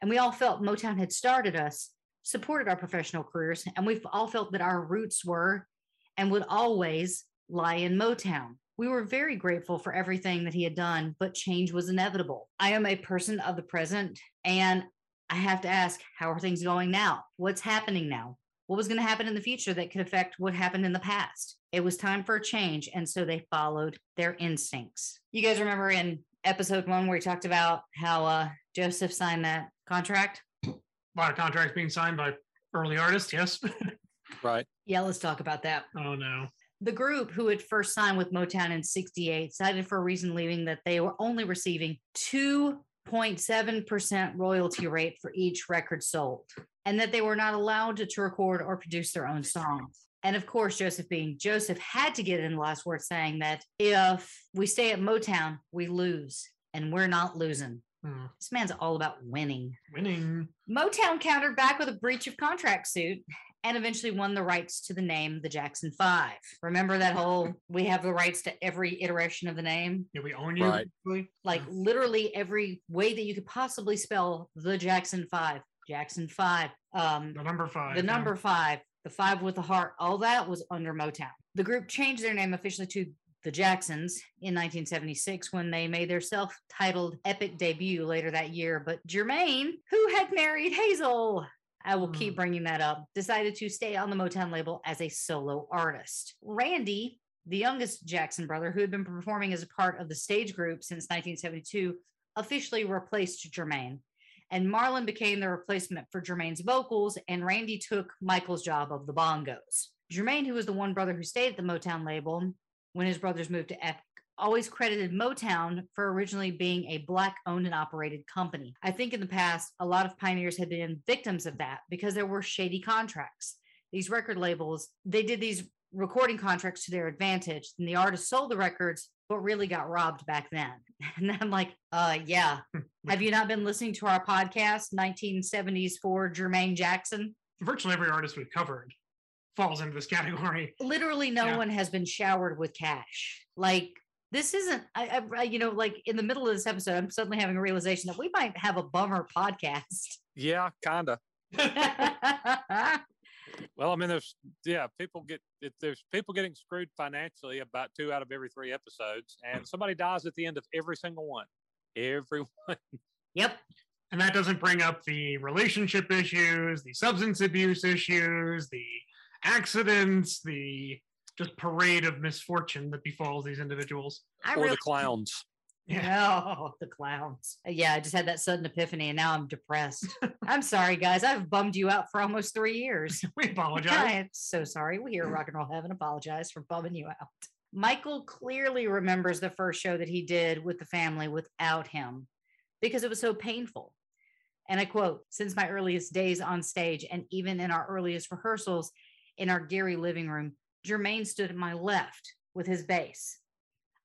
And we all felt Motown had started us, supported our professional careers, and we've all felt that our roots were and would always lie in Motown. We were very grateful for everything that he had done, but change was inevitable. I am a person of the present, and I have to ask, how are things going now? What's happening now? What was going to happen in the future that could affect what happened in the past? It was time for a change. And so they followed their instincts. You guys remember in episode one where we talked about how uh, Joseph signed that contract? A lot of contracts being signed by early artists. Yes. (laughs) Right. Yeah, let's talk about that. oh no. The group who had first signed with Motown in 68 cited for a reason leaving that they were only receiving 2.7% royalty rate for each record sold, and that they were not allowed to, to record or produce their own songs. And of course, Joseph being Joseph had to get in the last word saying that if we stay at Motown, we lose, and we're not losing. Hmm. This man's all about winning. Winning. Motown countered back with a breach of contract suit, and eventually won the rights to the name the Jackson Five. Remember that whole (laughs) we have the rights to every iteration of the name? Yeah, we own you. Right. Like literally every way that you could possibly spell the Jackson Five. Jackson Five. Um, The number five. the yeah. number five, the five with the heart, all that was under Motown. The group changed their name officially to the Jacksons in 1976 when they made their self titled epic debut later that year. But Jermaine, who had married Hazel, I will keep Hmm. bringing that up, decided to stay on the Motown label as a solo artist. Randy, the youngest Jackson brother, who had been performing as a part of the stage group since 1972, officially replaced Jermaine and Marlon became the replacement for Jermaine's vocals, and Randy took Michael's job of the bongos. Jermaine, who was the one brother who stayed at the Motown label when his brothers moved to Epic, always credited Motown for originally being a black owned and operated company. I think in the past, a lot of pioneers had been victims of that because there were shady contracts. These record labels, they did these recording contracts to their advantage, and the artist sold the records, but really got robbed back then. (laughs) And I'm like, uh, yeah, (laughs) have you not been listening to our podcast, 1970s for Jermaine Jackson? Virtually every artist we've covered falls into this category. (laughs) Literally, no Yeah. one has been showered with cash. Like, this isn't, I, I, I- you know, like in the middle of this episode, I'm suddenly having a realization that we might have a bummer podcast. (laughs) Yeah, kind of. (laughs) Well, I mean, there's yeah, people get it, there's people getting screwed financially about two out of every three episodes, and somebody dies at the end of every single one. Everyone. yep. And that doesn't bring up the relationship issues, the substance abuse issues, the accidents, the just parade of misfortune that befalls these individuals. I or really, the clowns. No, (laughs) the clowns. Yeah, I just had that sudden epiphany and now I'm depressed. (laughs) I'm sorry, guys. I've bummed you out for almost three years. (laughs) We apologize. I'm so sorry. We here at Rock and Roll Heaven apologize for bumming you out. Michael clearly remembers the first show that he did with the family without him because it was so painful. And I quote, since my earliest days on stage and even in our earliest rehearsals in our Gary living room, Jermaine stood at my left with his bass.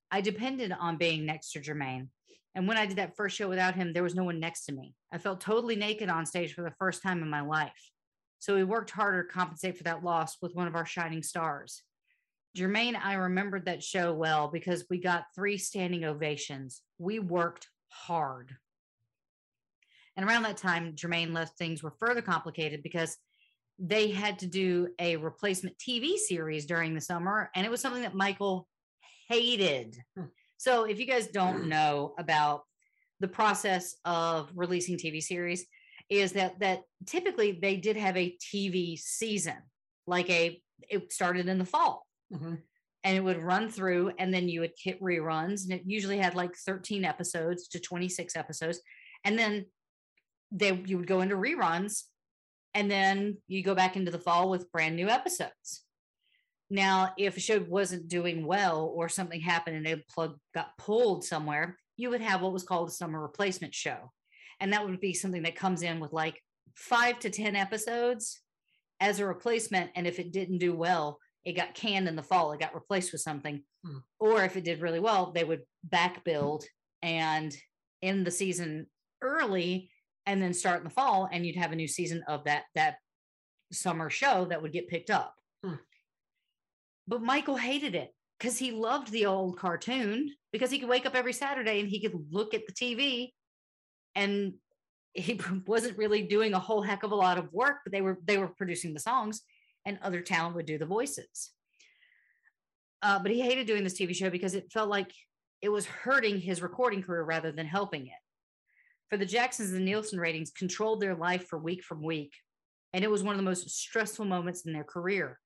I depended on being next to Jermaine. And when I did that first show without him, there was no one next to me. I felt totally naked on stage for the first time in my life. So we worked harder to compensate for that loss with one of our shining stars. Jermaine, I remembered that show well because we got three standing ovations. We worked hard. And around that time, Jermaine left things were further complicated because they had to do a replacement TV series during the summer, and it was something that Michael hated. Hmm. So, if you guys don't (clears throat) know about the process of releasing TV series, is that that typically they did have a TV season, like a it started in the fall Mhm. and it would run through and then you would hit reruns and it usually had like 13 episodes to 26 episodes and then they you would go into reruns and then you go back into the fall with brand new episodes. Now if a show wasn't doing well or something happened and a plug got pulled somewhere you would have what was called a summer replacement show. And that would be something that comes in with like five to ten episodes as a replacement. And if it didn't do well it got canned in the fall it got replaced with something. Hmm. or if it did really well they would back build and end the season early and then start in the fall and you'd have a new season of that that summer show that would get picked up. Hmm. but michael hated it because he loved the old cartoon because he could wake up every saturday and he could look at the tv and he (laughs) wasn't really doing a whole heck of a lot of work but they were they were producing the songs and other talent would do the voices. Uh, but he hated doing this tv show because it felt like it was hurting his recording career rather than helping it for the jacksons and nielsen ratings controlled their life for week from week and it was one of the most stressful moments in their career.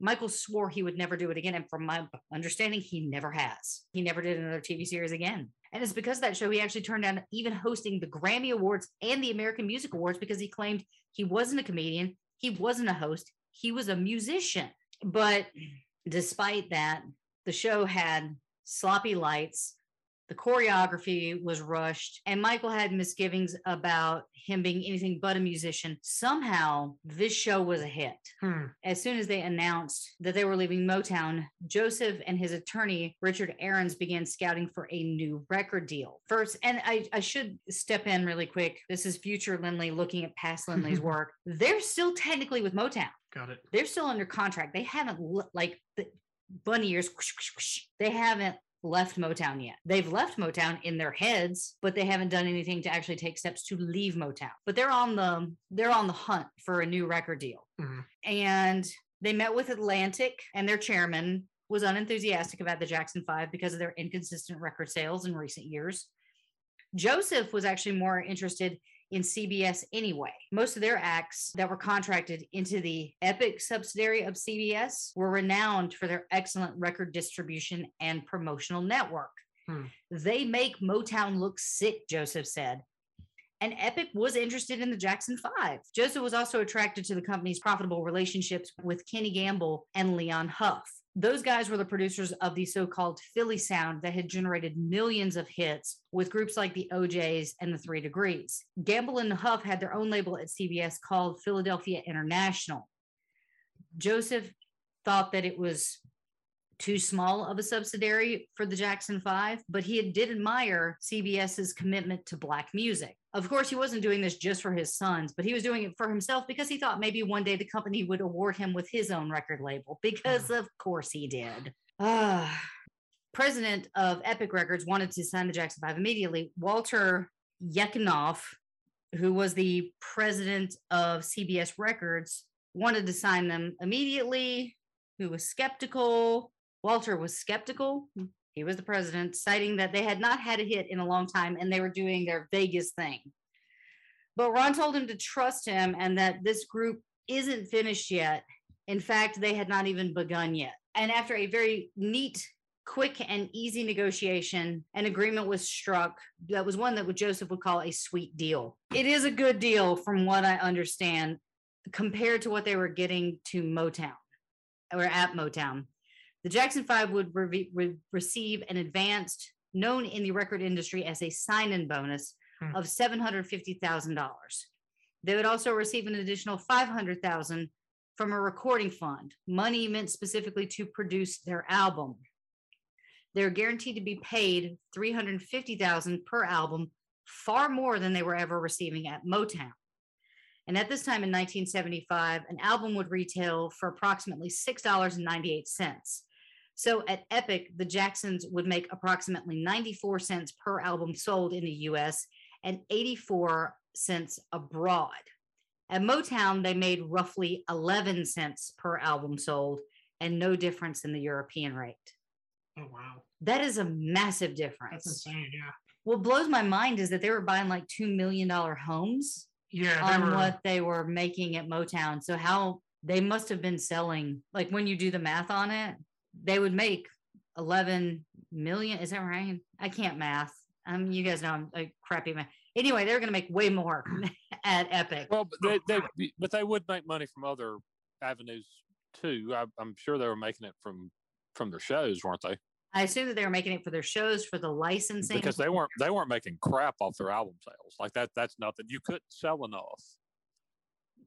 Michael swore he would never do it again and from my understanding he never has. He never did another tv series again. And it's because of that show he actually turned down even hosting the Grammy Awards and the American Music Awards because he claimed he wasn't a comedian, he wasn't a host, he was a musician. But despite that, the show had sloppy lights, The choreography was rushed, and Michael had misgivings about him being anything but a musician. Somehow, this show was a hit. Hmm. As soon as they announced that they were leaving Motown, Joseph and his attorney, Richard Arons, began scouting for a new record deal. First, and I, I should step in really quick. This is future Lindley looking at past Lindley's (laughs) work. They're still technically with Motown Got it. they're still under contract. They haven't like the bunny ears. whoosh, whoosh, whoosh, They haven't left Motown yet. They've left Motown in their heads, but they haven't done anything to actually take steps to leave Motown. But they're on the they're on the hunt for a new record deal. Mhm. And they met with Atlantic, and their chairman was unenthusiastic about the Jackson Five because of their inconsistent record sales in recent years. Joseph was actually more interested in CBS anyway. Most of their acts that were contracted into the Epic subsidiary of CBS were renowned for their excellent record distribution and promotional network. Hmm. They make Motown look sick, Joseph said. And Epic was interested in the Jackson Five. Joseph was also attracted to the company's profitable relationships with Kenny Gamble and Leon Huff. Those guys were the producers of the so called Philly sound that had generated millions of hits with groups like the O'Jays and the Three Degrees. Gamble and Huff had their own label at CBS called Philadelphia International. Joseph thought that it was too small of a subsidiary for the Jackson Five, but he did admire CBS's commitment to Black music. Of course, he wasn't doing this just for his sons, but he was doing it for himself because he thought maybe one day the company would award him with his own record label, because of course he did. Ah. President of Epic Records wanted to sign the Jackson Five immediately. Walter Yetnikoff, who was the president of CBS Records, wanted to sign them immediately, who was skeptical. Walter was skeptical. He was the president, citing that they had not had a hit in a long time and they were doing their Vegas thing. But Ron told him to trust him and that this group isn't finished yet. In fact, they had not even begun yet. And after a very neat, quick, and easy negotiation, an agreement was struck that was one that Joseph would call a sweet deal. It is a good deal, from what I understand, compared to what they were getting to Motown or at Motown. The Jackson Five would re- re- receive an advanced, known in the record industry as a sign in bonus Hmm. of $750,000. They would also receive an additional 500,000 from a recording fund, money meant specifically to produce their album. They're guaranteed to be paid $350,000 per album, far more than they were ever receiving at Motown. And at this time in 1975, an album would retail for approximately $6.98. So at Epic, the Jacksons would make approximately 94 cents per album sold in the US and 84 cents abroad. At Motown, they made roughly 11 cents per album sold and no difference in the European rate. Oh wow, That is a massive difference. that's insane. Yeah, What blows my mind is that they were buying like $2 million homes yeah. On were, what they were making at Motown. So how they must have been selling, like when you do the math on it, they would make 11 million. Is that right? I can't math. Um, you guys know I'm a crappy math. Anyway, they're going to make way more (laughs) at Epic. Well, but they, they but they would make money from other avenues too. I, I'm sure they were making it from from their shows, weren't they? I assume that they were making it for their shows, for the licensing. Because they weren't they weren't making crap off their album sales. Like that that's nothing. You couldn't sell enough.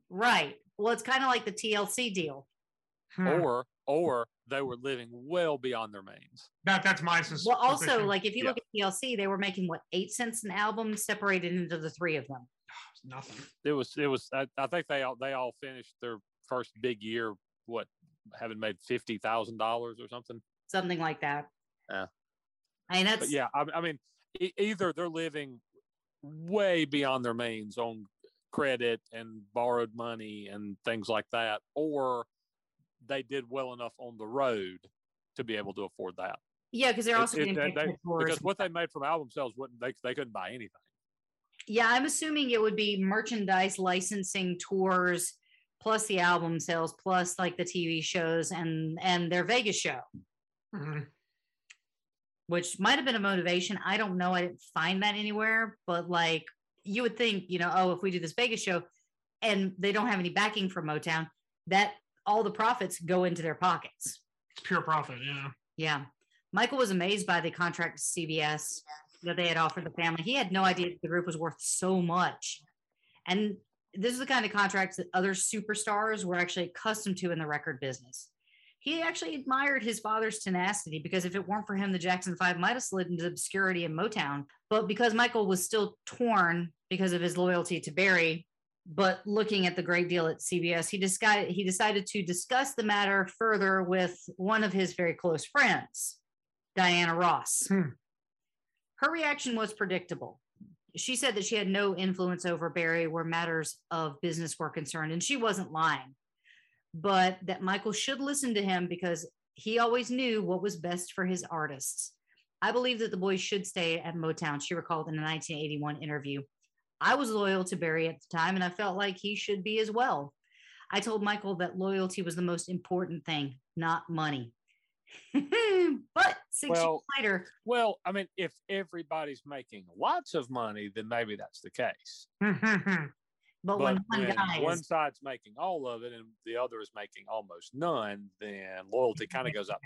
right. Well, it's kind of like the TLC deal. Hmm. Or or they were living well beyond their means. that that's my sus- Well, also, like if you Yeah. look at TLC, they were making what eight cents an album, separated into the three of them. It's nothing. It was it was I, I think they all they all finished their first big year what having made fifty thousand dollars or something. something like that. Yeah. I mean, that's But yeah, I, I mean, e- either they're living way beyond their means on credit and borrowed money and things like that, or they did well enough on the road to be able to afford that. yeah, because they're also it- getting they- they- tours because what they made from album sales wouldn't they, they couldn't buy anything. Yeah, I'm assuming it would be merchandise licensing tours plus the album sales plus like the TV shows and and their Vegas show, Mhm. which might have been a motivation. I don't know. I didn't find that anywhere, but like you would think, you know, oh, if we do this Vegas show and they don't have any backing from Motown, that all the profits go into their pockets. It's pure profit. Yeah. Yeah. Michael was amazed by the contract to CBS that they had offered the family. He had no idea the group was worth so much. And this is the kind of contracts that other superstars were actually accustomed to in the record business. He actually admired his father's tenacity because if it weren't for him, the Jackson Five might have slid into obscurity in Motown. But because Michael was still torn because of his loyalty to Berry, but looking at the great deal at CBS, he decided he decided to discuss the matter further with one of his very close friends, Diana Ross. Hmm. Her reaction was predictable. She said that she had no influence over Berry where matters of business were concerned, and she wasn't lying, but that Michael should listen to him because he always knew what was best for his artists. I believe that the boys should stay at Motown, she recalled in a 1981 interview. I was loyal to Berry at the time, and I felt like he should be as well. I told Michael that loyalty was the most important thing, not money. (laughs) but six Well, years later, Well, I mean, if everybody's making lots of money, then maybe that's the case. but, (laughs) But when one when guy one is, side's making all of it and the other is making almost none, then loyalty kind of goes up.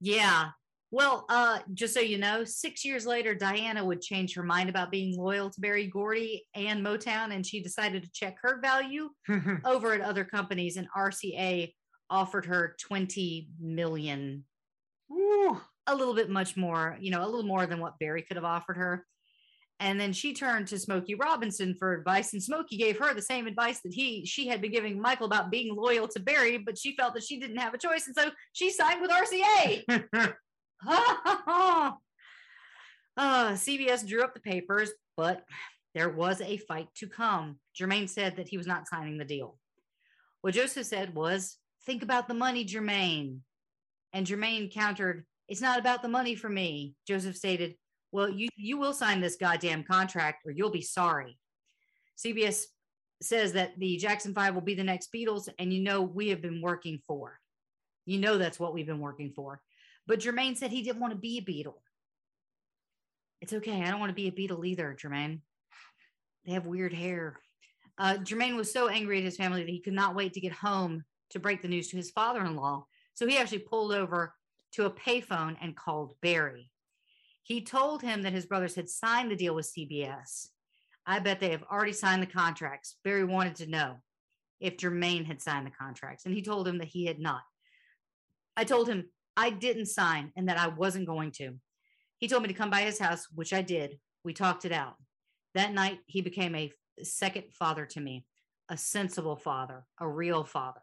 yeah. Well, uh, just so you know, six years later, Diana would change her mind about being loyal to Berry Gordy and Motown, and she decided to check her value (laughs) over at other companies, and RCA offered her 20 million Woo. a little bit much more, you know, a little more than what Berry could have offered her. And then she turned to Smokey Robinson for advice, and Smokey gave her the same advice that he she had been giving Michael about being loyal to Berry, but she felt that she didn't have a choice, and so she signed with RCA. (laughs) (laughs) uh, CBS drew up the papers, but there was a fight to come. Jermaine said that he was not signing the deal. What Joseph said was, Think about the money, Jermaine. And Jermaine countered, It's not about the money for me. Joseph stated, Well, you, you will sign this goddamn contract or you'll be sorry. CBS says that the Jackson Five will be the next Beatles, and you know we have been working for. You know that's what we've been working for. But Jermaine said he didn't want to be a beetle. It's okay. I don't want to be a beetle either, Jermaine. They have weird hair. Uh, Jermaine was so angry at his family that he could not wait to get home to break the news to his father in law. So he actually pulled over to a payphone and called Berry. He told him that his brothers had signed the deal with CBS. I bet they have already signed the contracts. Berry wanted to know if Jermaine had signed the contracts, and he told him that he had not. I told him I didn't sign and that I wasn't going to. He told me to come by his house, which I did. We talked it out. That night, he became a second father to me, a sensible father, a real father.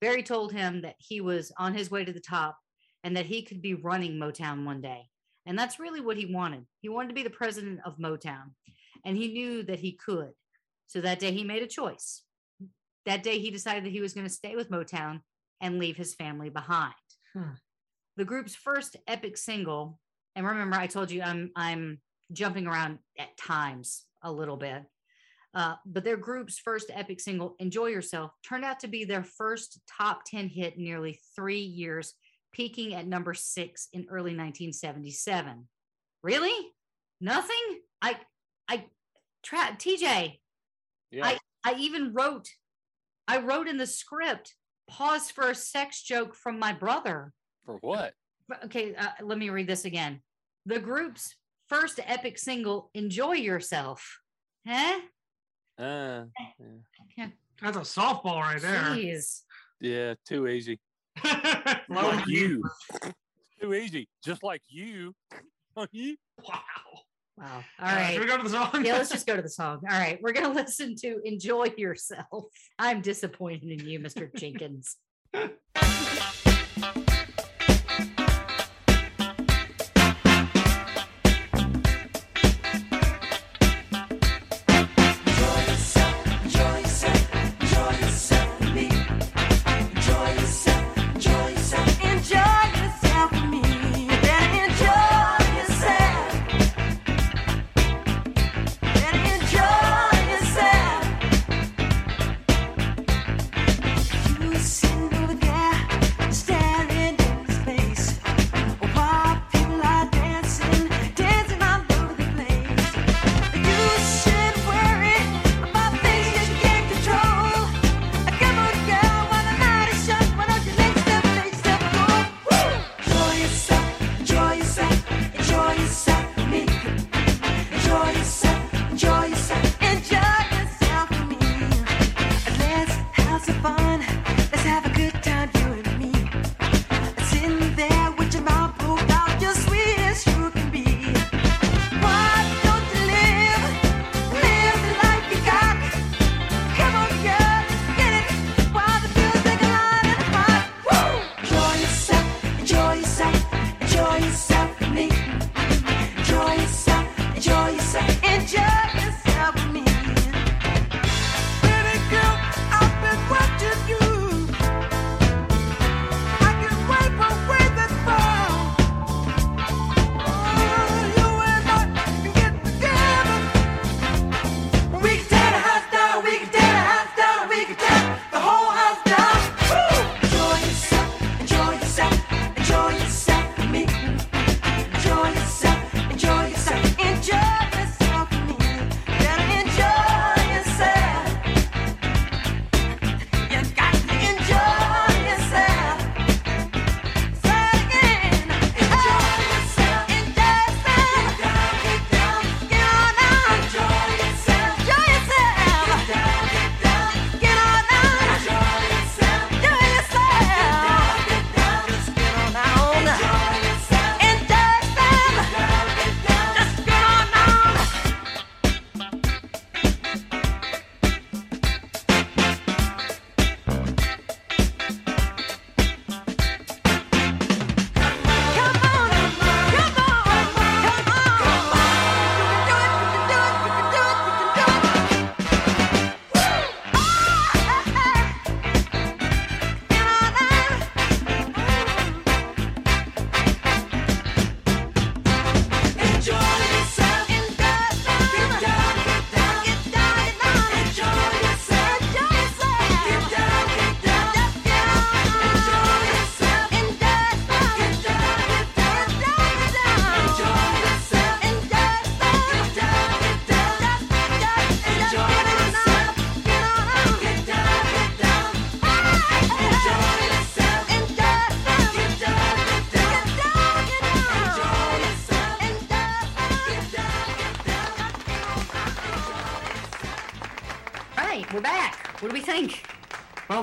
Berry told him that he was on his way to the top and that he could be running Motown one day. And that's really what he wanted. He wanted to be the president of Motown, and he knew that he could. So that day, he made a choice. That day, he decided that he was going to stay with Motown and leave his family behind. Hmm. The group's first epic single, and remember, I told you I'm I'm jumping around at times a little bit. Uh, but their group's first epic single, Enjoy Yourself, turned out to be their first top 10 hit in nearly three years, peaking at number six in early 1977. Really? Nothing? I, I, tra- TJ, Yeah. I even wrote, I wrote in the script, pause for a sex joke from my brother. For what? Okay, uh, let me read this again. The group's first epic single, Enjoy Yourself. Huh? Uh, yeah. That's a softball right there. Jeez. yeah, too easy. (laughs) Like you. too easy. Just like you. (laughs) you. Wow. Wow. Uh, All right. Should we go to the song? yeah, let's (laughs) just go to the song. All right. We're going (laughs) to listen to Enjoy Yourself. I'm disappointed in you, Mr. (laughs) Jenkins.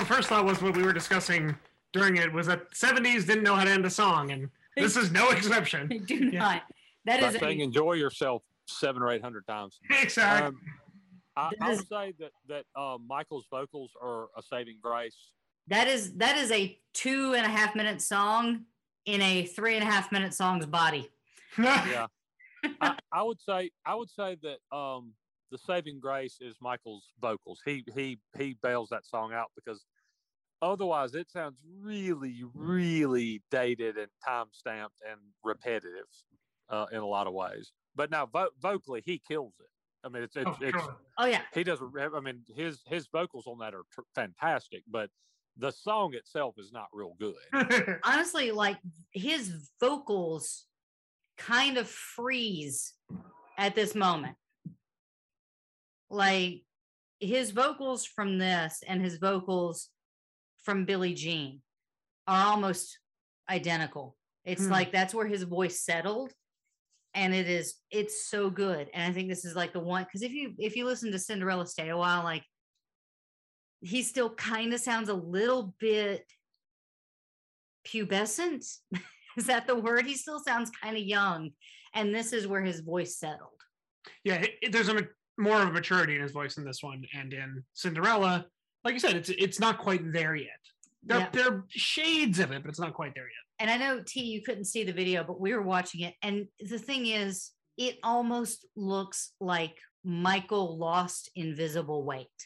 First thought was what we were discussing during it was that 70s didn't know how to end a song, and this is no exception. (laughs) I do Yeah. not. That By is saying a, enjoy yourself seven or eight hundred times. Exactly. Um, I, I would say that that uh, Michael's vocals are a saving grace. that is that is a two and a half minute song in a three and a half minute song's body. (laughs) Yeah, I, I would say I would say that um, the saving grace is Michael's vocals. He he he bails that song out because otherwise it sounds really really dated and time stamped and repetitive uh, in a lot of ways. But now vo- vocally he kills it. I mean, it's it's, Oh, it's sure. Oh yeah, he doesn't i mean his his vocals on that are tr- fantastic but the song itself is not real good (laughs) honestly, like his vocals kind of freeze at this moment. Like his vocals from this and his vocals from Billie Jean are almost identical. It's Hmm. like that's where his voice settled and it is it's so good and i think this is like the one because if you if you listen to cinderella stay a while like he still kind of sounds a little bit pubescent (laughs) is that the word he still sounds kind of young and this is where his voice settled yeah, it, there's a more of a maturity in his voice in this one, and in Cinderella, like you said, it's it's not quite there yet. There, Yeah. there are shades of it, but it's not quite there yet. and i know t you couldn't see the video but we were watching it and the thing is it almost looks like michael lost invisible weight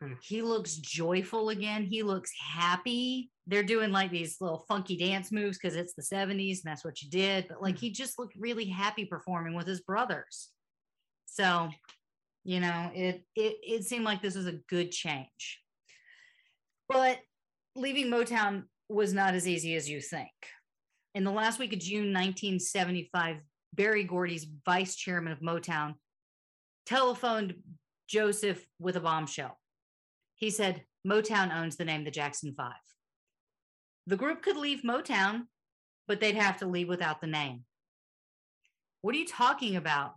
Hmm. he looks joyful again he looks happy they're doing like these little funky dance moves because it's the 70s and that's what you did but like he just looked really happy performing with his brothers so you know it it, it seemed like this was a good change but leaving motown was not as easy as you think in the last week of June 1975, Berry Gordy's vice chairman of Motown telephoned Joseph with a bombshell. He said, Motown owns the name the Jackson Five. The group could leave Motown, but they'd have to leave without the name. What are you talking about?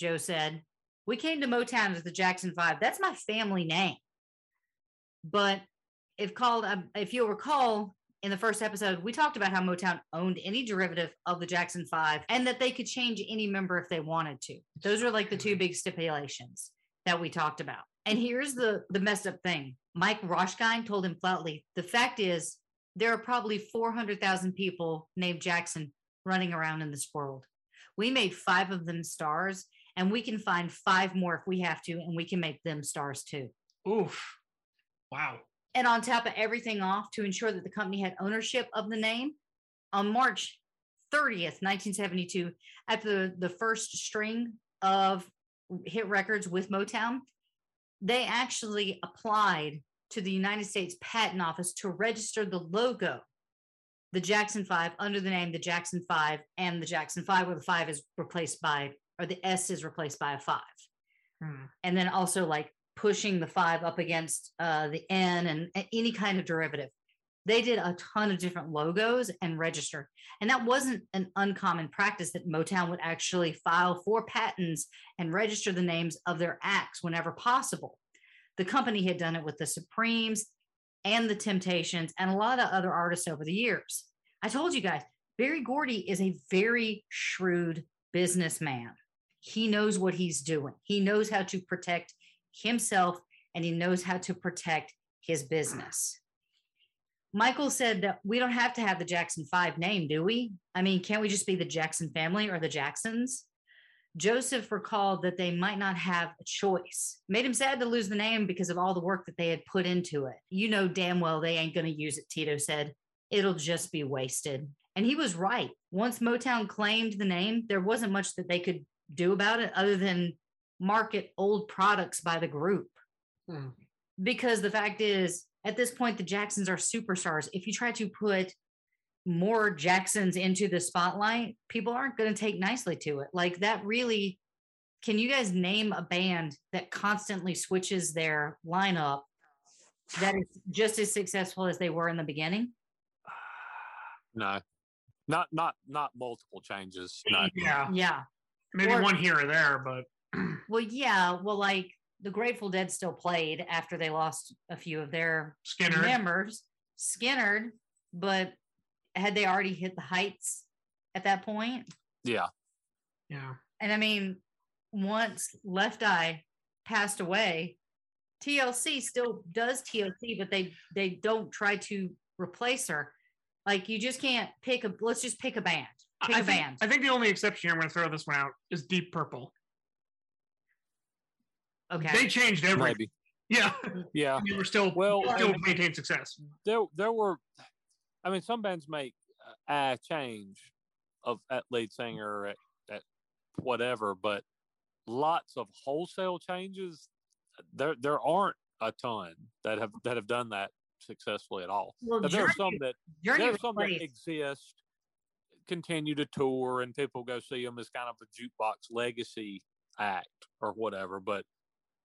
Joe said. We came to Motown as the Jackson Five. That's my family name. But if called, um, if you'll recall, in the first episode, we talked about how Motown owned any derivative of the Jackson Five and that they could change any member if they wanted to. Those are like the two big stipulations that we talked about. And here's the the messed up thing. Mike Roshkind told him flatly, the fact is there are probably 400,000 people named Jackson running around in this world. We made five of them stars and we can find five more if we have to and we can make them stars too. Oof! Wow. And on top of everything off, to ensure that the company had ownership of the name, on March 30th, 1972, after the, the first string of hit records with Motown, they actually applied to the United States Patent Office to register the logo, the Jackson 5, under the name the Jackson 5 and the Jackson 5, where the 5 is replaced by, or the S is replaced by a 5 Hmm. and then also like pushing the five up against uh, the N and any kind of derivative. They did a ton of different logos and register. And that wasn't an uncommon practice that Motown would actually file for patents and register the names of their acts whenever possible. The company had done it with the Supremes and the Temptations and a lot of other artists over the years. I told you guys, Berry Gordy is a very shrewd businessman he knows what he's doing. He knows how to protect himself and he knows how to protect his business. Michael said that we don't have to have the Jackson 5 name, do we? I mean, can't we just be the Jackson family or the Jacksons? Joseph recalled that they might not have a choice. Made him sad to lose the name because of all the work that they had put into it. You know damn well they ain't going to use it, Tito said. It'll just be wasted. And he was right. Once Motown claimed the name, there wasn't much that they could do about it other than market old products by the group. Hmm. Because the fact is, at this point, the Jacksons are superstars. If you try to put more Jacksons into the spotlight, people aren't going to take nicely to it. Like that really, can you guys name a band that constantly switches their lineup that is just as successful as they were in the beginning? (sighs) no not not not multiple changes no Yeah, Yeah. maybe Or- one here or there, but (clears throat) Well, yeah. Well, like the Grateful Dead still played after they lost a few of their Skinner. members, Skinner, but had they already hit the heights at that point? Yeah. Yeah. And I mean, once Left Eye passed away, TLC still does TLC, but they they don't try to replace her. Like you just can't pick a. Let's just pick a band. Pick I a think, band. I think the only exception here, I'm going to throw this one out, is Deep Purple. Okay. They changed everything. Maybe. Yeah. Yeah. (laughs) they were still, Well, still and maintain success. there there were, I mean, some bands make a change of at lead singer at, at whatever, but lots of wholesale changes. There there aren't a ton that have that have done that successfully at all. well, But there are some that there are some that exist, continue to tour, and people go see them as kind of a jukebox legacy act or whatever. But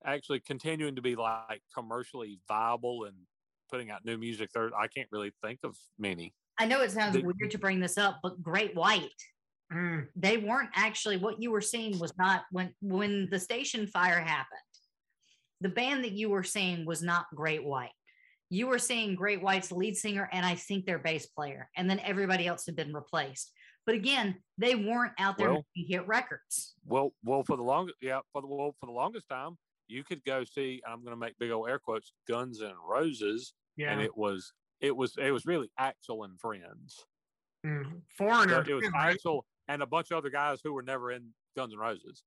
actually continuing to be like commercially viable and putting out new music, there I can't really think of many. I know it sounds the- weird to bring this up, but Great White, Mm, they weren't actually what you were seeing was not when when the station fire happened. The band that you were seeing was not Great White. You were seeing Great White's lead singer and I think their bass player, and then everybody else had been replaced. But again, they weren't out there Well- hit records. Well, well, for the longest, yeah, for the well, for the longest time, you could go see. I'm going to make big old air quotes, Guns and Roses, yeah. and it was it was it was really Axl and friends. Mm, Foreigner. It was too, right? Axl and a bunch of other guys who were never in Guns and Roses.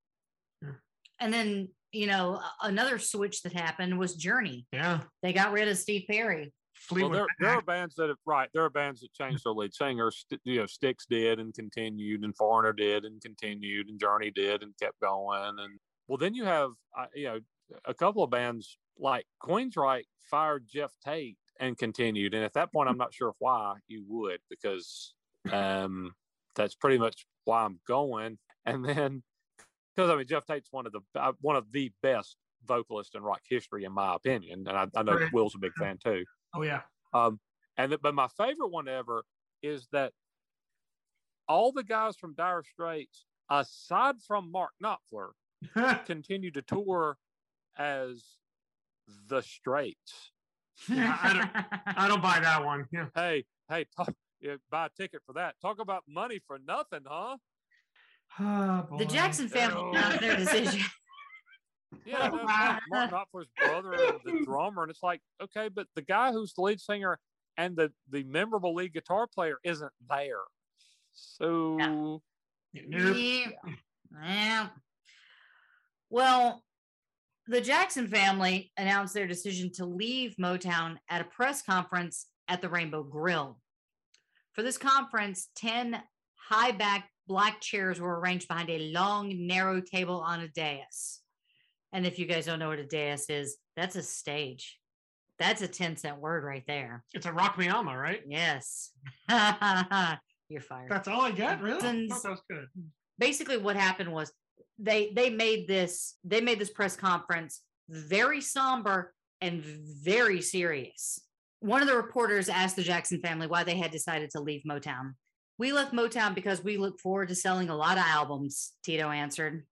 And then, you know, another switch that happened was Journey. Yeah. They got rid of Steve Perry. Fleetwood well, there, there are bands that have right. There are bands that changed their lead singer. St- you know, Styx did and continued, and Foreigner did and continued, and Journey did and kept going. And well, then you have uh, you know a couple of bands like Queensryche fired Geoff Tate and continued. And at that point, I'm not sure why you would because um, that's pretty much why I'm going. And then because I mean Geoff Tate's one of the uh, one of the best vocalists in rock history, in my opinion, and I, I know Right. Will's a big fan too. Oh, yeah. Um, and th- but my favorite one ever is that all the guys from Dire Straits, aside from Mark Knopfler, (laughs) continue to tour as the Straits. Yeah, I don't buy that one. Yeah. Hey, hey, talk, yeah, buy a ticket for that. Talk about money for nothing, huh? Oh, the. Jackson family Oh. announced their decision. (laughs) (laughs) Yeah, no, Mark, Mark Knopfler's brother, and the drummer, and it's like, okay, but the guy who's the lead singer and the the memorable lead guitar player isn't there. So Nope. Yeah. Yeah. Well, the Jackson family announced their decision to leave Motown at a press conference at the Rainbow Grill. For this conference, 10 high back black chairs were arranged behind a long, narrow table on a dais. And if you guys don't know what a dais is, that's a stage. That's a 10 cent word right there. It's a Rock Me Alma, right? Yes. (laughs) You're fired That's all I get, really? I that was good. basically what happened was they they made this they made this press conference very somber and very serious. One of the reporters asked the jackson family why they had decided to leave motown. We left motown because we look forward to selling a lot of albums tito answered.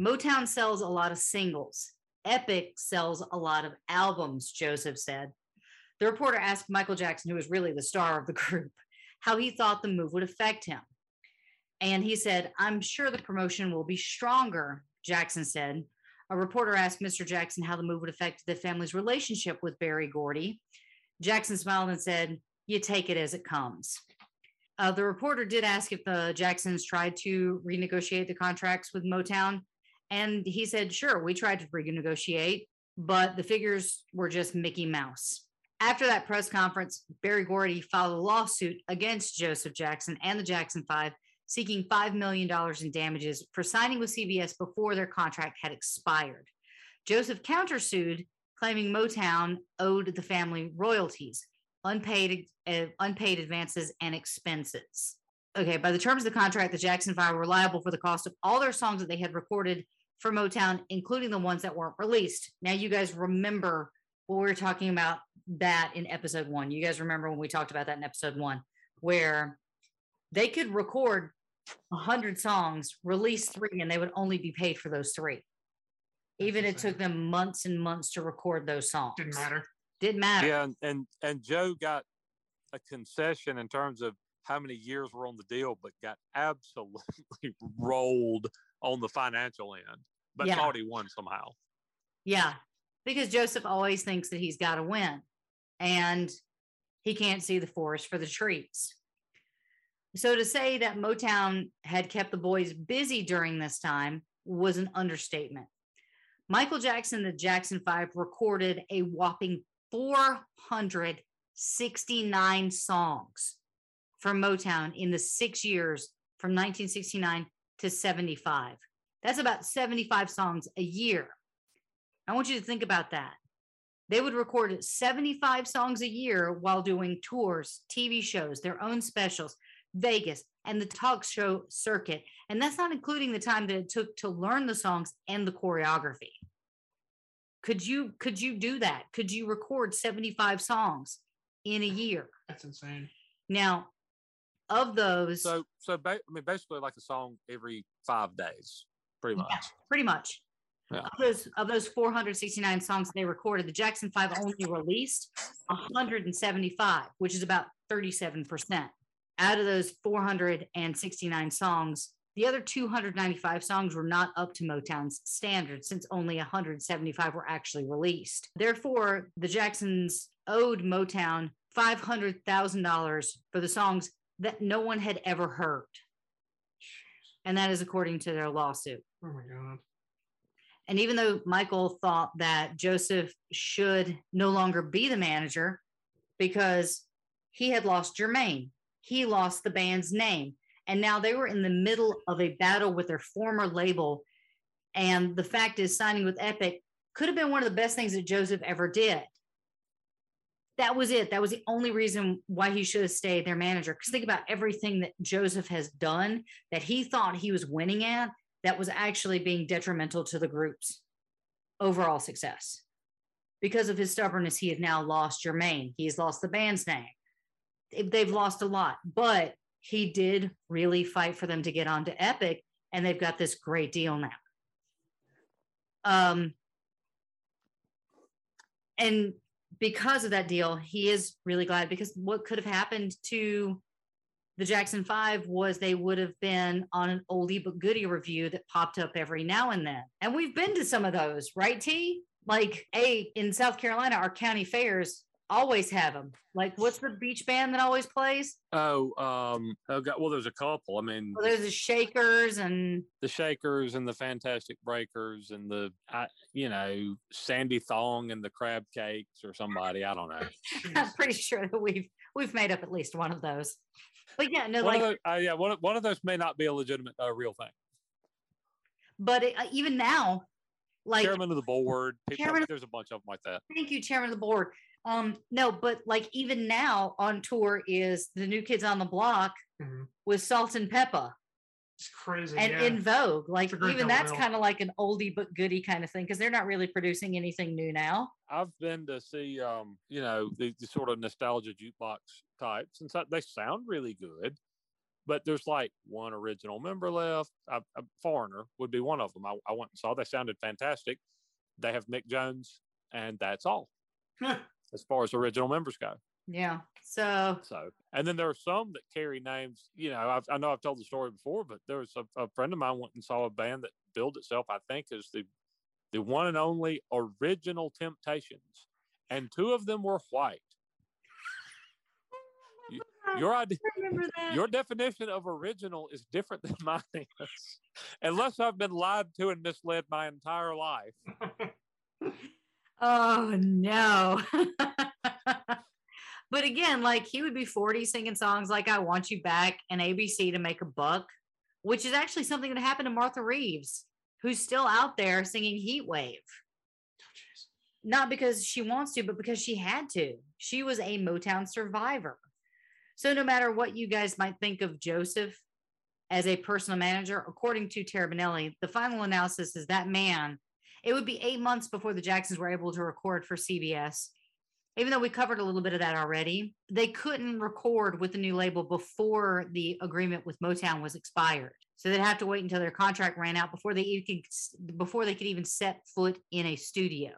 Motown sells a lot of singles. Epic sells a lot of albums joseph said. The reporter asked michael jackson who was really the star of the (laughs) group how he thought the move would affect him and he said, I'm sure the promotion will be stronger, Jackson said. A reporter asked Mr. Jackson how the move would affect the family's relationship with Berry Gordy. Jackson smiled and said, You take it as it comes. Uh, the reporter did ask if the Jacksons tried to renegotiate the contracts with Motown. And he said, Sure, we tried to renegotiate, but the figures were just Mickey Mouse. After that press conference, Berry Gordy filed a lawsuit against Joseph Jackson and the Jackson Five seeking $5 million in damages for signing with CBS before their contract had expired. Joseph countersued, claiming Motown owed the family royalties, unpaid, uh, unpaid advances, and expenses. Okay, by the terms of the contract, the Jackson Five were liable for the cost of all their songs that they had recorded for Motown, including the ones that weren't released. Now, you guys remember what we were talking about that in episode one. You guys remember when we talked about that in episode one, where they could record 100 songs, release three, and they would only be paid for those three. Even it took them months and months to record those songs. Didn't matter. Didn't matter. Yeah, and, and and Joe got a concession in terms of how many years were on the deal, but got absolutely (laughs) rolled on the financial end, but Yeah. thought he won somehow. Yeah, because Joseph always thinks that he's got to win and he can't see the forest for the trees. So to say that Motown had kept the boys busy during this time was an understatement. Michael Jackson, the Jackson Five, recorded a whopping 469 songs for Motown in the six years from 1969 to 75. That's about 75 songs a year. I want you to think about that. They would record 75 songs a year while doing tours, TV shows, their own specials, Vegas, and the talk show circuit. And that's not including the time that it took to learn the songs and the choreography. Could you could you do that? Could you record 75 songs in a year? That's insane. Now, of those, So so ba- I mean, basically like a song every five days, pretty much. Yeah. pretty much. Yeah. Of those of those 469 songs they recorded, the Jackson Five only released 175, which is about 37%. Out of those 469 songs, the other 295 songs were not up to Motown's standards since only 175 were actually released. Therefore, the Jacksons owed Motown $500,000 for the songs that no one had ever heard. And that is according to their lawsuit. Oh my god. And even though Michael thought that Joseph should no longer be the manager because he had lost Jermaine, he lost the band's name. And now they were in the middle of a battle with their former label. And the fact is, signing with Epic could have been one of the best things that Joseph ever did. That was it. That was the only reason why he should have stayed their manager. Because think about everything that Joseph has done that he thought he was winning at that was actually being detrimental to the group's overall success. Because of his stubbornness, he has now lost Jermaine. He's lost the band's name. They- They've lost a lot, but he did really fight for them to get onto Epic, and they've got this great deal now. Um, and because of that deal, he is really glad because what could have happened to the Jackson Five was they would have been on an oldie but goodie review that popped up every now and then. And we've been to some of those, right, T? Like, a in South Carolina, our county fairs always have them. Like, what's the beach band that always plays? Oh, um, oh God, well, there's a couple. I mean, Well, there's the Shakers and the Shakers and the Fantastic Breakers and the, I, you know, Sandy Thong and the Crab Cakes or somebody. I don't know. I'm (laughs) pretty sure that we've we've made up at least one of those. But yeah, no, One like, of those, uh, yeah, one one of those may not be a legitimate, uh, real thing. but it, uh, even now, like, Chairman of the board, people, Chairman there's a bunch of them like that. Thank you, Chairman of the Board. Um, no, but like even now on tour is the New Kids on the Block Mhm. with Salt and Pepper It's crazy. and yeah. En Vogue. Like It's a great even that's kind of like an oldie but goodie kind of thing because they're not really producing anything new now. I've been to see, um, you know, the, the sort of nostalgia jukebox types, and so they sound really good. But there's like one original member left. A, a foreigner would be one of them. I, I went and saw. They sounded fantastic. They have Mick Jones, and that's all as far as original members go. Yeah. So So, and then there are some that carry names. You know, I've, I know I've told the story before, but there was a, a friend of mine went and saw a band that billed itself, I think, as the the one and only original Temptations, and two of them were white. You- (laughs) Your idea, your definition of original is different than (laughs) mine is, unless I've been lied to and misled my entire life. (laughs) Oh no. (laughs) but again, like he would be 40 singing songs like I Want You Back and ABC to make a buck, which is actually something that happened to Martha Reeves, who's still out there singing Heat Wave. Oh, Not because she wants to, but because she had to. She was a Motown survivor. So no matter what you guys might think of Joseph as a personal manager, according to Taraborrelli, the final analysis is that man it would be eight months before the Jacksons were able to record for CBS. even though we covered a little bit of that already, they couldn't record with the new label before the agreement with Motown was expired. So they'd have to wait until their contract ran out before they even before they could even set foot in a studio.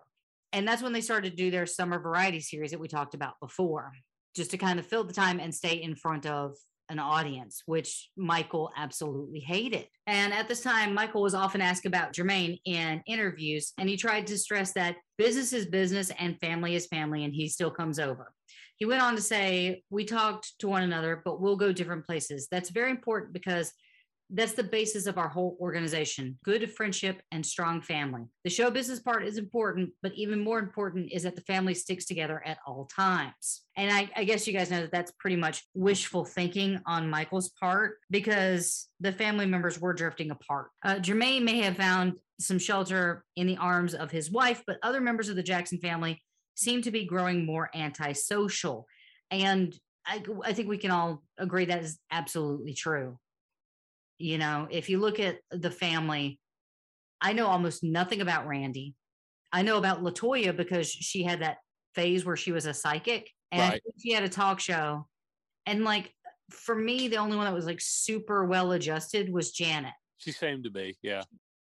And that's when they started to do their summer variety series that we talked about before, just to kind of fill the time and stay in front of an audience, which Michael absolutely hated. And at this time, Michael was often asked about Jermaine in interviews, and he tried to stress that business is business and family is family, and he still comes over. He went on to say, We talked to one another, but we'll go different places. That's very important because that's the basis of our whole organization good friendship and strong family. The show business part is important, but even more important is that the family sticks together at all times. And I, I guess you guys know that that's pretty much wishful thinking on Michael's part because the family members were drifting apart. Uh, Jermaine may have found some shelter in the arms of his wife, but other members of the Jackson family seem to be growing more antisocial. And I, I think we can all agree that is absolutely true you know if you look at the family i know almost nothing about randy i know about latoya because she had that phase where she was a psychic and Right. she had a talk show and like for me the only one that was like super well adjusted was janet She seemed to be, yeah.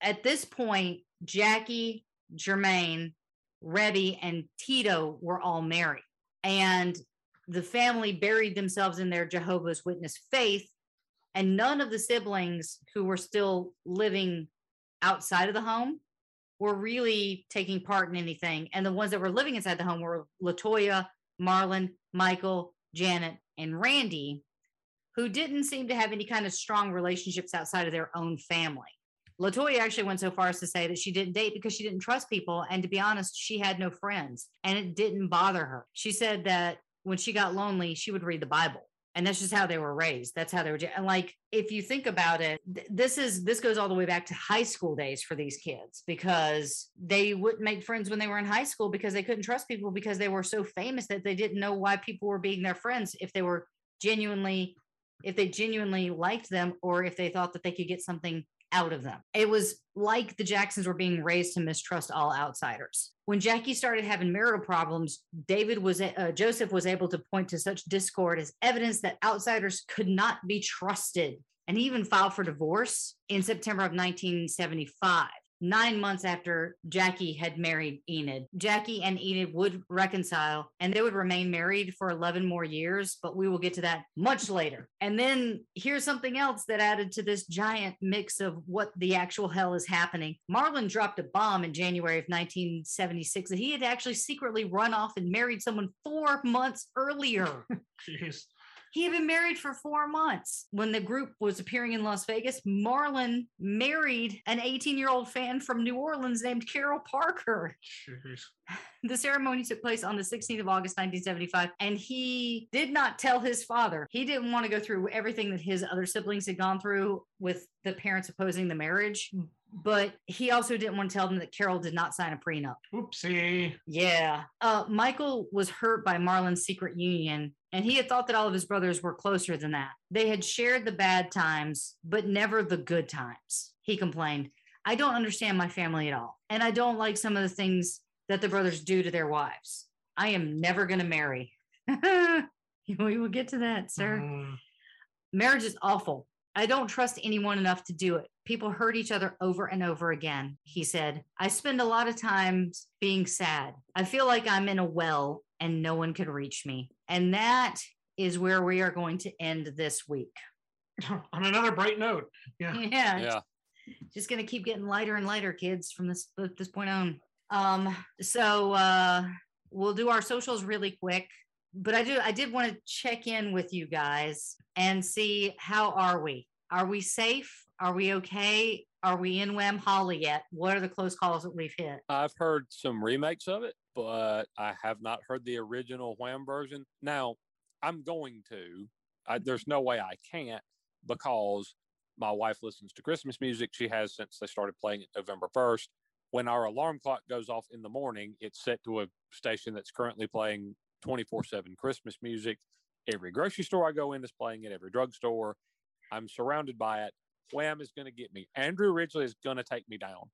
at this point jackie jermaine rebbie and tito were all married and the family buried themselves in their jehovah's witness faith and none of the siblings who were still living outside of the home were really taking part in anything. And the ones that were living inside the home were latoya marlon michael janet and randy who didn't seem to have any kind of strong relationships outside of their own family. Latoya actually went so far as to say that she didn't date because she didn't trust people. And to be honest she had no friends and it didn't bother her. She said that when she got lonely she would read the bible and that's just how they were raised that's how they were and like if you think about it th- this is this goes all the way back to high school days for these kids because they wouldn't make friends when they were in high school because they couldn't trust people because they were so famous that they didn't know why people were being their friends if they were genuinely if they genuinely liked them or if they thought that they could get something out of them. It was like the Jacksons were being raised to mistrust all outsiders. When Jackie started having marital problems, David was uh, Joseph was able to point to such discord as evidence that outsiders could not be trusted, and he even filed for divorce in September of 1975. Nine months after Jackie had married Enid, Jackie and Enid would reconcile and they would remain married for 11 more years, but we will get to that much later. And then here's something else that added to this giant mix of what the actual hell is happening. Marlon dropped a bomb in January of 1976 that he had actually secretly run off and married someone four months earlier. (laughs) Jeez. He had been married for four months. When the group was appearing in Las Vegas, Marlon married an 18 year old fan from New Orleans named Carol Parker. Jeez. (laughs) The ceremony took place on the 16th of August, 1975, and he did not tell his father. He didn't want to go through everything that his other siblings had gone through with the parents opposing the marriage, but he also didn't want to tell them that Carol did not sign a prenup. Oopsie. Yeah. Uh, Michael was hurt by Marlon's secret union, and he had thought that all of his brothers were closer than that. They had shared the bad times, but never the good times. He complained, I don't understand my family at all. And I don't like some of the things that the brothers do to their wives. I am never going to marry. (laughs) we will get to that, sir Mm, marriage is awful. I don't trust anyone enough to do it. People hurt each other over and over again. He said, I spend a lot of time being sad. I feel like I'm in a well and no one could reach me. And that is where we are going to end this week. (laughs) on another bright note. Yeah. (laughs) Yeah. Yeah. Just gonna keep getting lighter and lighter, kids, from this this point on. Um, so uh we'll do our socials really quick. But I do I did want to check in with you guys and see how are we? Are we safe? Are we okay? Are we in Whamhalla yet? What are the close calls that we've hit? I've heard some remakes of it, but I have not heard the original Wham version. Now, I'm going to. I, there's no way I can't because my wife listens to Christmas music. She has since they started playing it November 1st. When our alarm clock goes off in the morning, it's set to a station that's currently playing 24 7 Christmas music. Every grocery store I go in is playing it, every drugstore. I'm surrounded by it. Wham is going to get me. Andrew Ridgeley is going to take me down.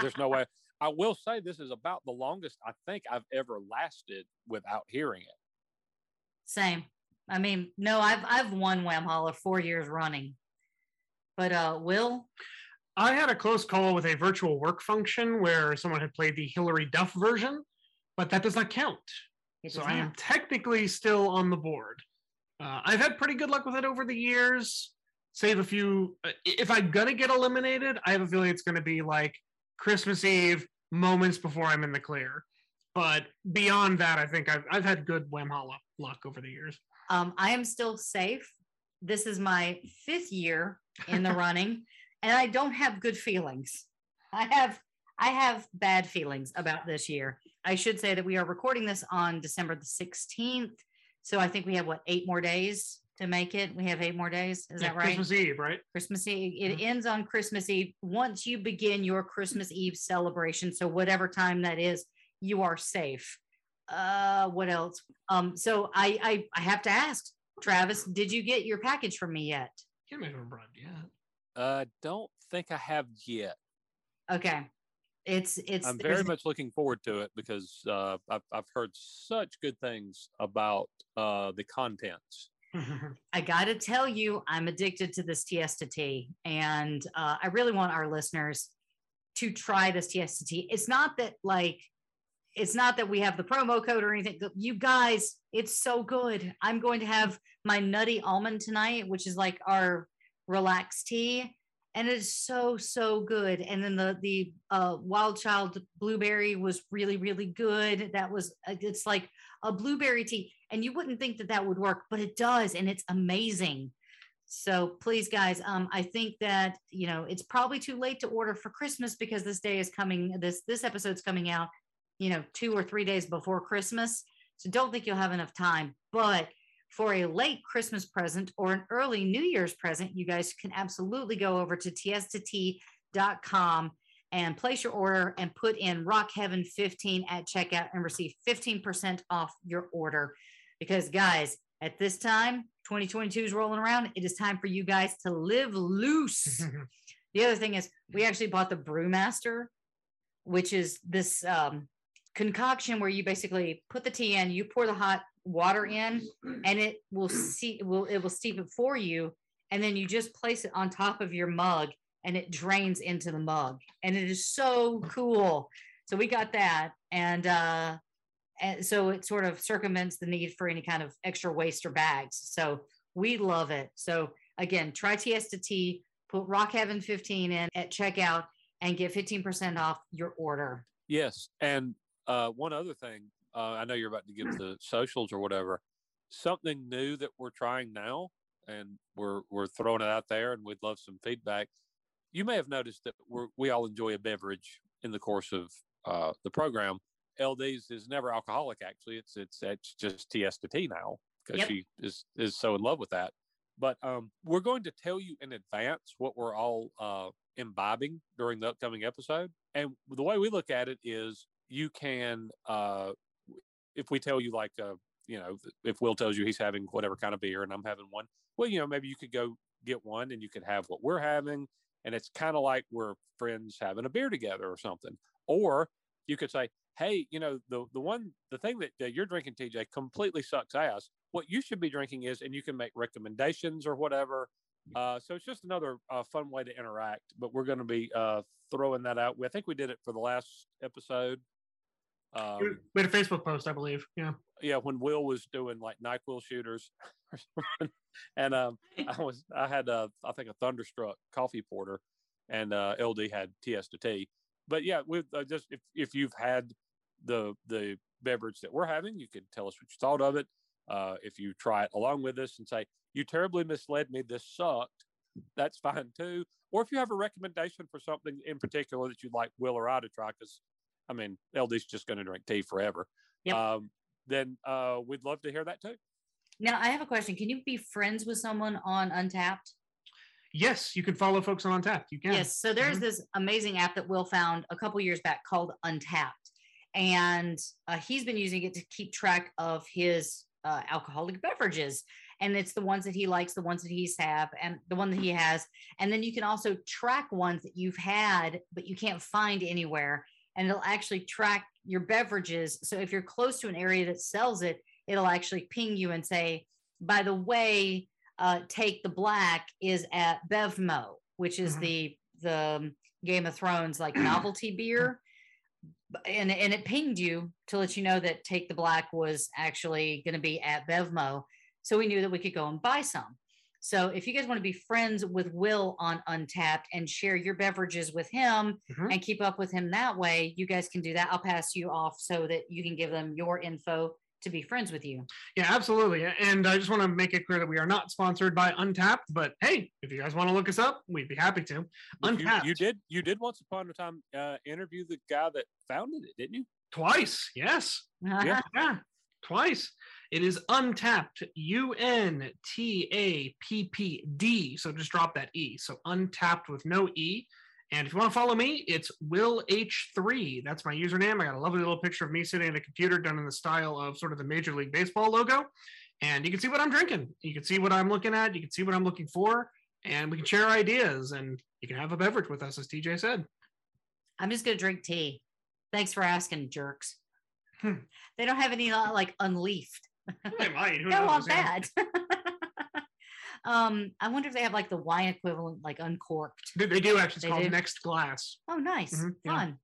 There's no way. I will say this is about the longest I think I've ever lasted without hearing it. Same. I mean, no, I've I've won Whamhalla four years running. But uh Will, I had a close call with a virtual work function where someone had played the Hilary Duff version, but that does not count. it so does I am technically still on the board. Uh, I've had pretty good luck with it over the years. Save a few. uh, If I'm gonna get eliminated, I have a feeling it's gonna be like Christmas Eve, moments before I'm in the clear. But beyond that, I think I've I've had good Whamhalla luck over the years. Um, I am still safe. This is my fifth year in the (laughs) running, and I don't have good feelings. I have I have bad feelings about this year. I should say that we are recording this on December the 16th. So I think we have what eight more days to make it. We have eight more days. Is Yeah, that right? Christmas Eve, right? Christmas Eve. It Mhm. ends on Christmas Eve. Once you begin your Christmas Eve celebration, so whatever time that is, you are safe. Uh, what else? Um, so I I, I have to ask, Travis, did you get your package from me yet? Can't imagine Brad yet. Uh, don't think I have yet. Okay, it's it's I'm very much looking forward to it because uh, I've, I've heard such good things about uh, the contents. I got to tell you, I'm addicted to this Tiesta tea, and uh, I really want our listeners to try this Tiesta tea. It's not that like, it's not that we have the promo code or anything. You guys, it's so good. I'm going to have my nutty almond tonight, which is like our relaxed tea, and it is so so good. And then the the uh, wild child blueberry was really really good. That was uh, it's like a blueberry tea and you wouldn't think that that would work but it does and it's amazing. So please guys um i think that you know it's probably too late to order for christmas because this day is coming this this episode's coming out you know two or three days before christmas. So don't think you'll have enough time. But for a late christmas present or an early new year's present you guys can absolutely go over to tiestatea.com and place your order and put in Rock Heaven 15 at checkout and receive 15% off your order. Because, guys, at this time, 2022 is rolling around. It is time for you guys to live loose. (laughs) the other thing is, we actually bought the Brewmaster, which is this um, concoction where you basically put the tea in, you pour the hot water in, and it will see will it will steep it for you, and then you just place it on top of your mug and it drains into the mug and it is so cool so we got that and uh and so it sort of circumvents the need for any kind of extra waste or bags so we love it so again try tiesta tea put rock heaven 15 in at checkout and get 15% off your order Yes, and uh, one other thing, uh, I know you're about to give (clears throat) the socials or whatever. Something new that we're trying now, and we're we're throwing it out there, and we'd love some feedback. You may have noticed that we we all enjoy a beverage in the course of uh, the program. LD's is never alcoholic. Actually, it's it's it's just tea now because Yep. she is is so in love with that. But um, we're going to tell you in advance what we're all uh, imbibing during the upcoming episode. And the way we look at it is you can, uh, if we tell you, like, uh, you know, if Will tells you he's having whatever kind of beer and I'm having one, well, you know, maybe you could go get one and you could have what we're having. And it's kind of like we're friends having a beer together or something. Or you could say, hey, you know, the, the one, the thing that, that you're drinking, TJ, completely sucks ass. What you should be drinking is, and you can make recommendations or whatever. Uh, so it's just another uh, fun way to interact. But we're going to be uh, throwing that out. I think we did it for the last episode. Um, we had a Facebook post, I believe. Yeah. yeah, when Will was doing like Nyquil shooters, (laughs) and um, I was I had a, I think a Thunderstruck coffee porter, and uh, LD had Tiesta tea. But yeah, with uh, just if if you've had the the beverage that we're having, you can tell us what you thought of it. Uh, if you try it along with us and say you terribly misled me, this sucked, that's fine too. Or if you have a recommendation for something in particular that you'd like Will or I to try, because I mean LD's just going to drink tea forever. Yep. Um, then uh, we'd love to hear that too. now i have a question can you be friends with someone on untappd Yes, you can follow folks on Untappd. You can. Yes. So there's Mhm. this amazing app that Will found a couple years back called Untappd, and uh, he's been using it to keep track of his uh, alcoholic beverages. And it's the ones that he likes, the ones that he's have, and the one that he has. And then you can also track ones that you've had, but you can't find anywhere. and it'll actually track your beverages. So if you're close to an area that sells it, it'll actually ping you and say, by the way, uh, Take the Black is at Bevmo, which is Mhm. the the Game of Thrones like novelty beer. And, and it pinged you to let you know that Take the Black was actually going to be at Bevmo. So we knew that we could go and buy some. So if you guys want to be friends with Will on Untappd and share your beverages with him Mhm. and keep up with him that way, you guys can do that. I'll pass you off so that you can give them your info to be friends with you. Yeah, absolutely. And I just want to make it clear that we are not sponsored by Untappd, but hey, if you guys want to look us up, we'd be happy to. But you, Untappd. you did you did once upon a time uh, interview the guy that founded it, didn't you? Twice. Yes. (laughs) Yeah. Yeah. Twice. It is Untappd. U N T A P P D. So just drop that E. So Untappd with no E. And if you want to follow me, it's Will H3. That's my username. I got a lovely little picture of me sitting at a computer done in the style of sort of the Major League Baseball logo. And you can see what I'm drinking. You can see what I'm looking at. You can see what I'm looking for. And we can share ideas and you can have a beverage with us, as TJ said. I'm just going to drink tea. Thanks for asking, jerks. Hmm. They don't have any uh, like unleafed. They might. Who knows? on yeah. that. (laughs) um, I wonder if they have like the wine equivalent, like uncorked. They, they do actually. It's They called do? Next Glass. Oh, nice. Mhm, yeah. Fun.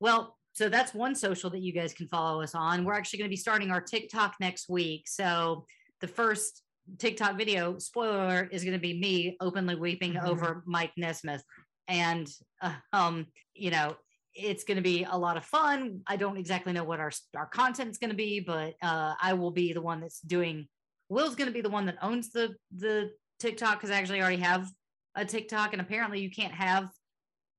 Well, so that's one social that you guys can follow us on. We're actually going to be starting our TikTok next week. So the first TikTok video, spoiler alert, is going to be me openly weeping Mhm. over Mike Nesmith. And, uh, um, you know, it's going to be a lot of fun. I don't exactly know what our our content's going to be, but uh, I will be the one that's doing. Will's going to be the one that owns the the TikTok because I actually already have a TikTok, and apparently you can't have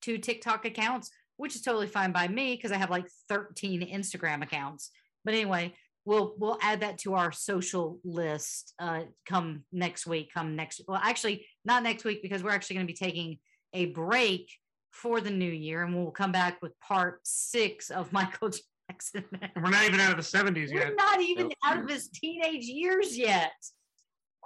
two TikTok accounts, which is totally fine by me because I have like 13 Instagram accounts. But anyway, we'll we'll add that to our social list uh come next week, come next well actually not next week because we're actually going to be taking a break for the new year and we'll come back with part 6 of (laughs) Michael Jackson. We're not even out of the 70s We're yet. not even Nope. out of his teenage years yet.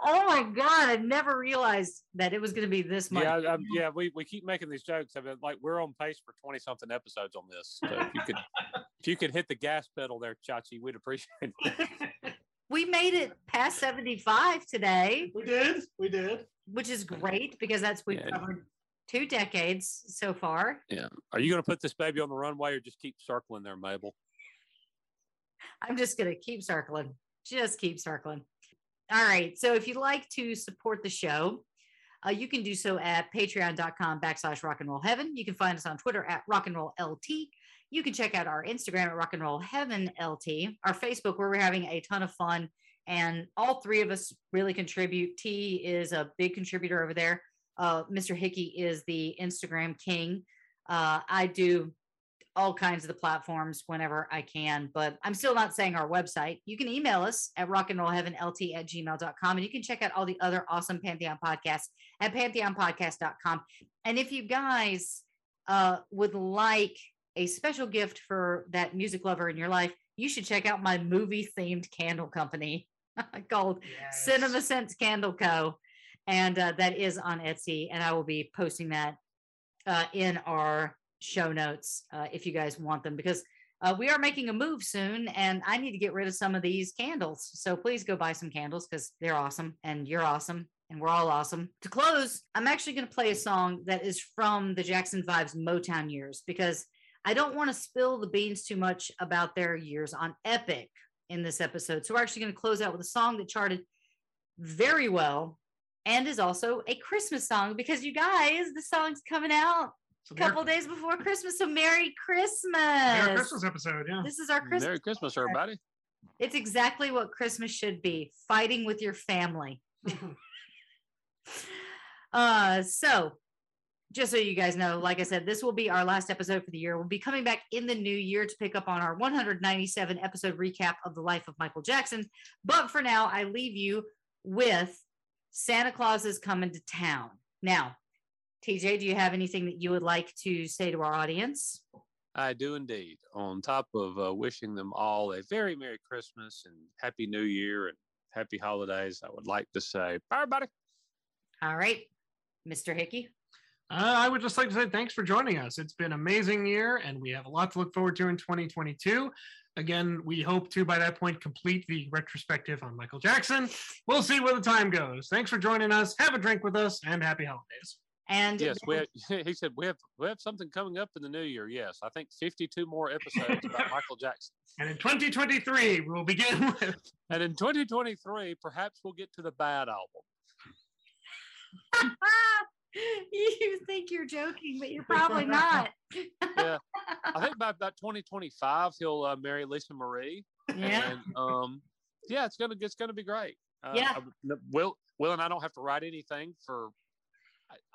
Oh my god, I never realized that it was going to be this much. Yeah, I, I'm- yeah. We, we keep making these jokes. I mean, like we're on pace for twenty something episodes on this. So if you could (laughs) if you could hit the gas pedal there, Chachi, we'd appreciate it. (laughs) (laughs) we made it past 75 today, we did. We did. which is great because that's we've Yeah. covered two decades so far. Yeah. Are you going to put this baby on the runway or just keep circling there, Mabel? I'm just going to keep circling, just keep circling. All right. So if you'd like to support the show, uh, you can do so at patreon.com backslash rock and roll heaven. You can find us on Twitter at rock and roll LT. You can check out our Instagram at rock and roll heaven LT, our Facebook, where we're having a ton of fun. And all three of us really contribute. T is a big contributor over there. Uh, Mr. Hickey is the Instagram king. Uh, I do all kinds of the platforms whenever I can, but I'm still not saying our website. You can email us at rock and roll heaven lt at gmail.com and you can check out all the other awesome Pantheon podcasts at pantheonpodcast.com. And if you guys uh, would like a special gift for that music lover in your life, you should check out my movie themed candle company (laughs) called Cinema Scents Candle Co. And uh, that is on Etsy. And I will be posting that uh, in our show notes uh, if you guys want them because uh, we are making a move soon and I need to get rid of some of these candles. So please go buy some candles because they're awesome and you're awesome and we're all awesome. To close, I'm actually going to play a song that is from the Jackson Five Motown years because I don't want to spill the beans too much about their years on Epic in this episode. So we're actually going to close out with a song that charted very well and is also a Christmas song because you guys, the song's coming out So a couple days before Christmas. So Merry Christmas. Merry Christmas episode. Yeah. This is our Christmas. Merry Christmas, everybody. It's exactly what Christmas should be fighting with your family. (laughs) uh, so just so you guys know, like I said, this will be our last episode for the year. We'll be coming back in the new year to pick up on our 197 episode recap of the life of Michael Jackson. But for now, I leave you with Santa Claus is coming to town. Now, TJ, do you have anything that you would like to say to our audience? I do indeed. On top of uh, wishing them all a very Merry Christmas and Happy New Year and Happy Holidays, I would like to say, bye, everybody. All right, Mr. Hickey. Uh, I would just like to say thanks for joining us. It's been an amazing year, and we have a lot to look forward to in 2022. Again, we hope to by that point complete the retrospective on Michael Jackson. We'll see where the time goes. Thanks for joining us. Have a drink with us, and happy holidays. And Yes, we (laughs) he said we have we have something coming up in the new year. Yes, I think 52 more episodes about (laughs) Michael Jackson. And in 2023, we'll begin (laughs) with And in 2023, perhaps we'll get to the bad album. you think you're joking, but you're probably not. Yeah, I think by about 2025 he'll uh, marry Lisa Marie. yeah. And um, yeah, it's gonna it's gonna be great. Uh, Yeah. I- Will Will and I don't have to write anything for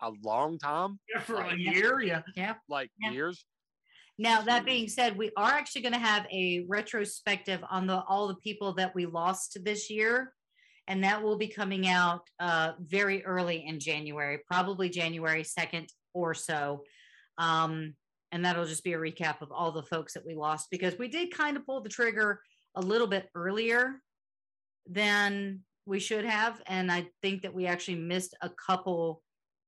a, a long time, Yeah, for a Yeah. Yeah. like Yeah. years. Now that being said, we are actually going to have a retrospective on the all the people that we lost this year, and that will be coming out uh, very early in January, probably January second or so. Um, and that'll just be a recap of all the folks that we lost because we did kind of pull the trigger a little bit earlier than we should have, and I think that we actually missed a couple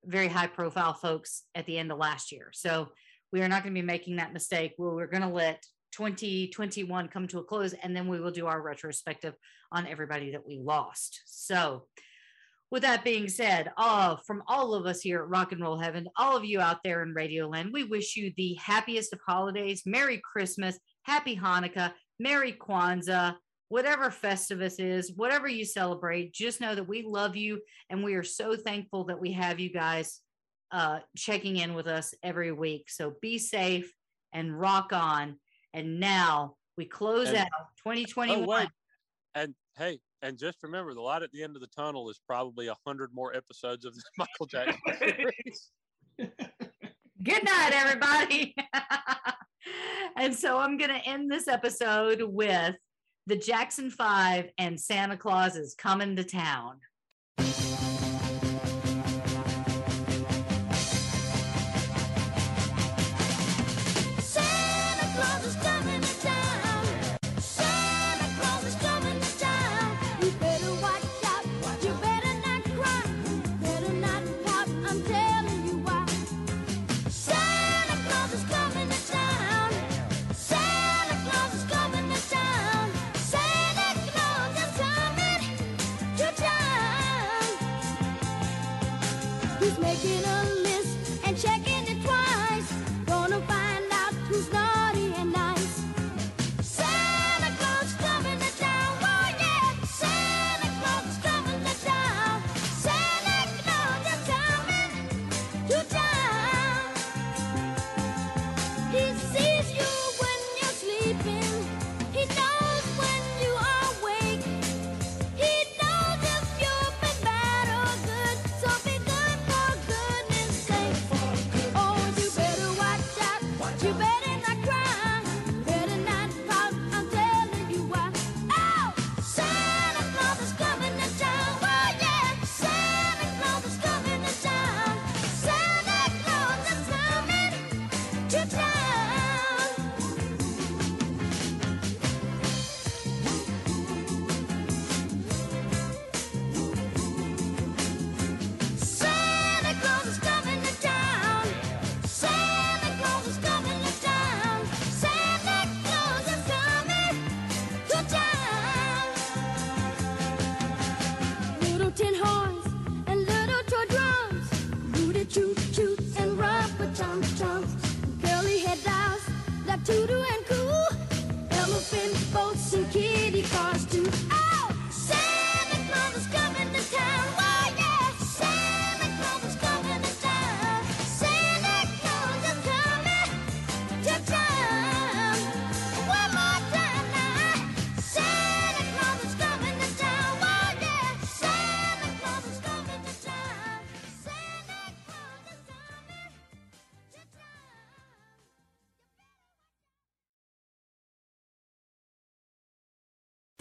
very high profile folks at the end of last year. So we are not going to be making that mistake. We We're going to let 2021 come to a close and then we will do our retrospective on everybody that we lost. So, with that being said, uh, from all of us here at Rock and Roll Heaven, all of you out there in Radioland, we wish you the happiest of holidays. Merry Christmas, Happy Hanukkah, Merry Kwanzaa, whatever Festivus is, whatever you celebrate. Just know that we love you and we are so thankful that we have you guys uh, checking in with us every week. So be safe and rock on. And now we close And- out 2021. Oh and hey, and just remember, the light at the end of the tunnel is probably a hundred more episodes of this (laughs) Michael Jackson series. Good night, everybody. (laughs) and so I'm going to end this episode with the Jackson Five and Santa Claus is coming to town.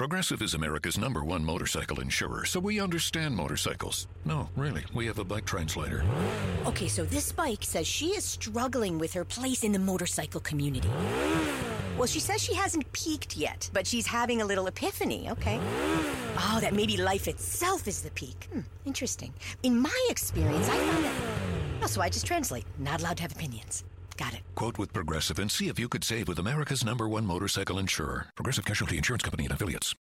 Progressive is America's number one motorcycle insurer, so we understand motorcycles. No, really, we have a bike translator. Okay, so this bike says she is struggling with her place in the motorcycle community. Well, she says she hasn't peaked yet, but she's having a little epiphany. Okay. Oh, that maybe life itself is the peak. Hmm, interesting. In my experience, I found that. so I just translate. Not allowed to have opinions. Got it. Quote with Progressive and see if you could save with America's number one motorcycle insurer, Progressive Casualty Insurance Company and Affiliates.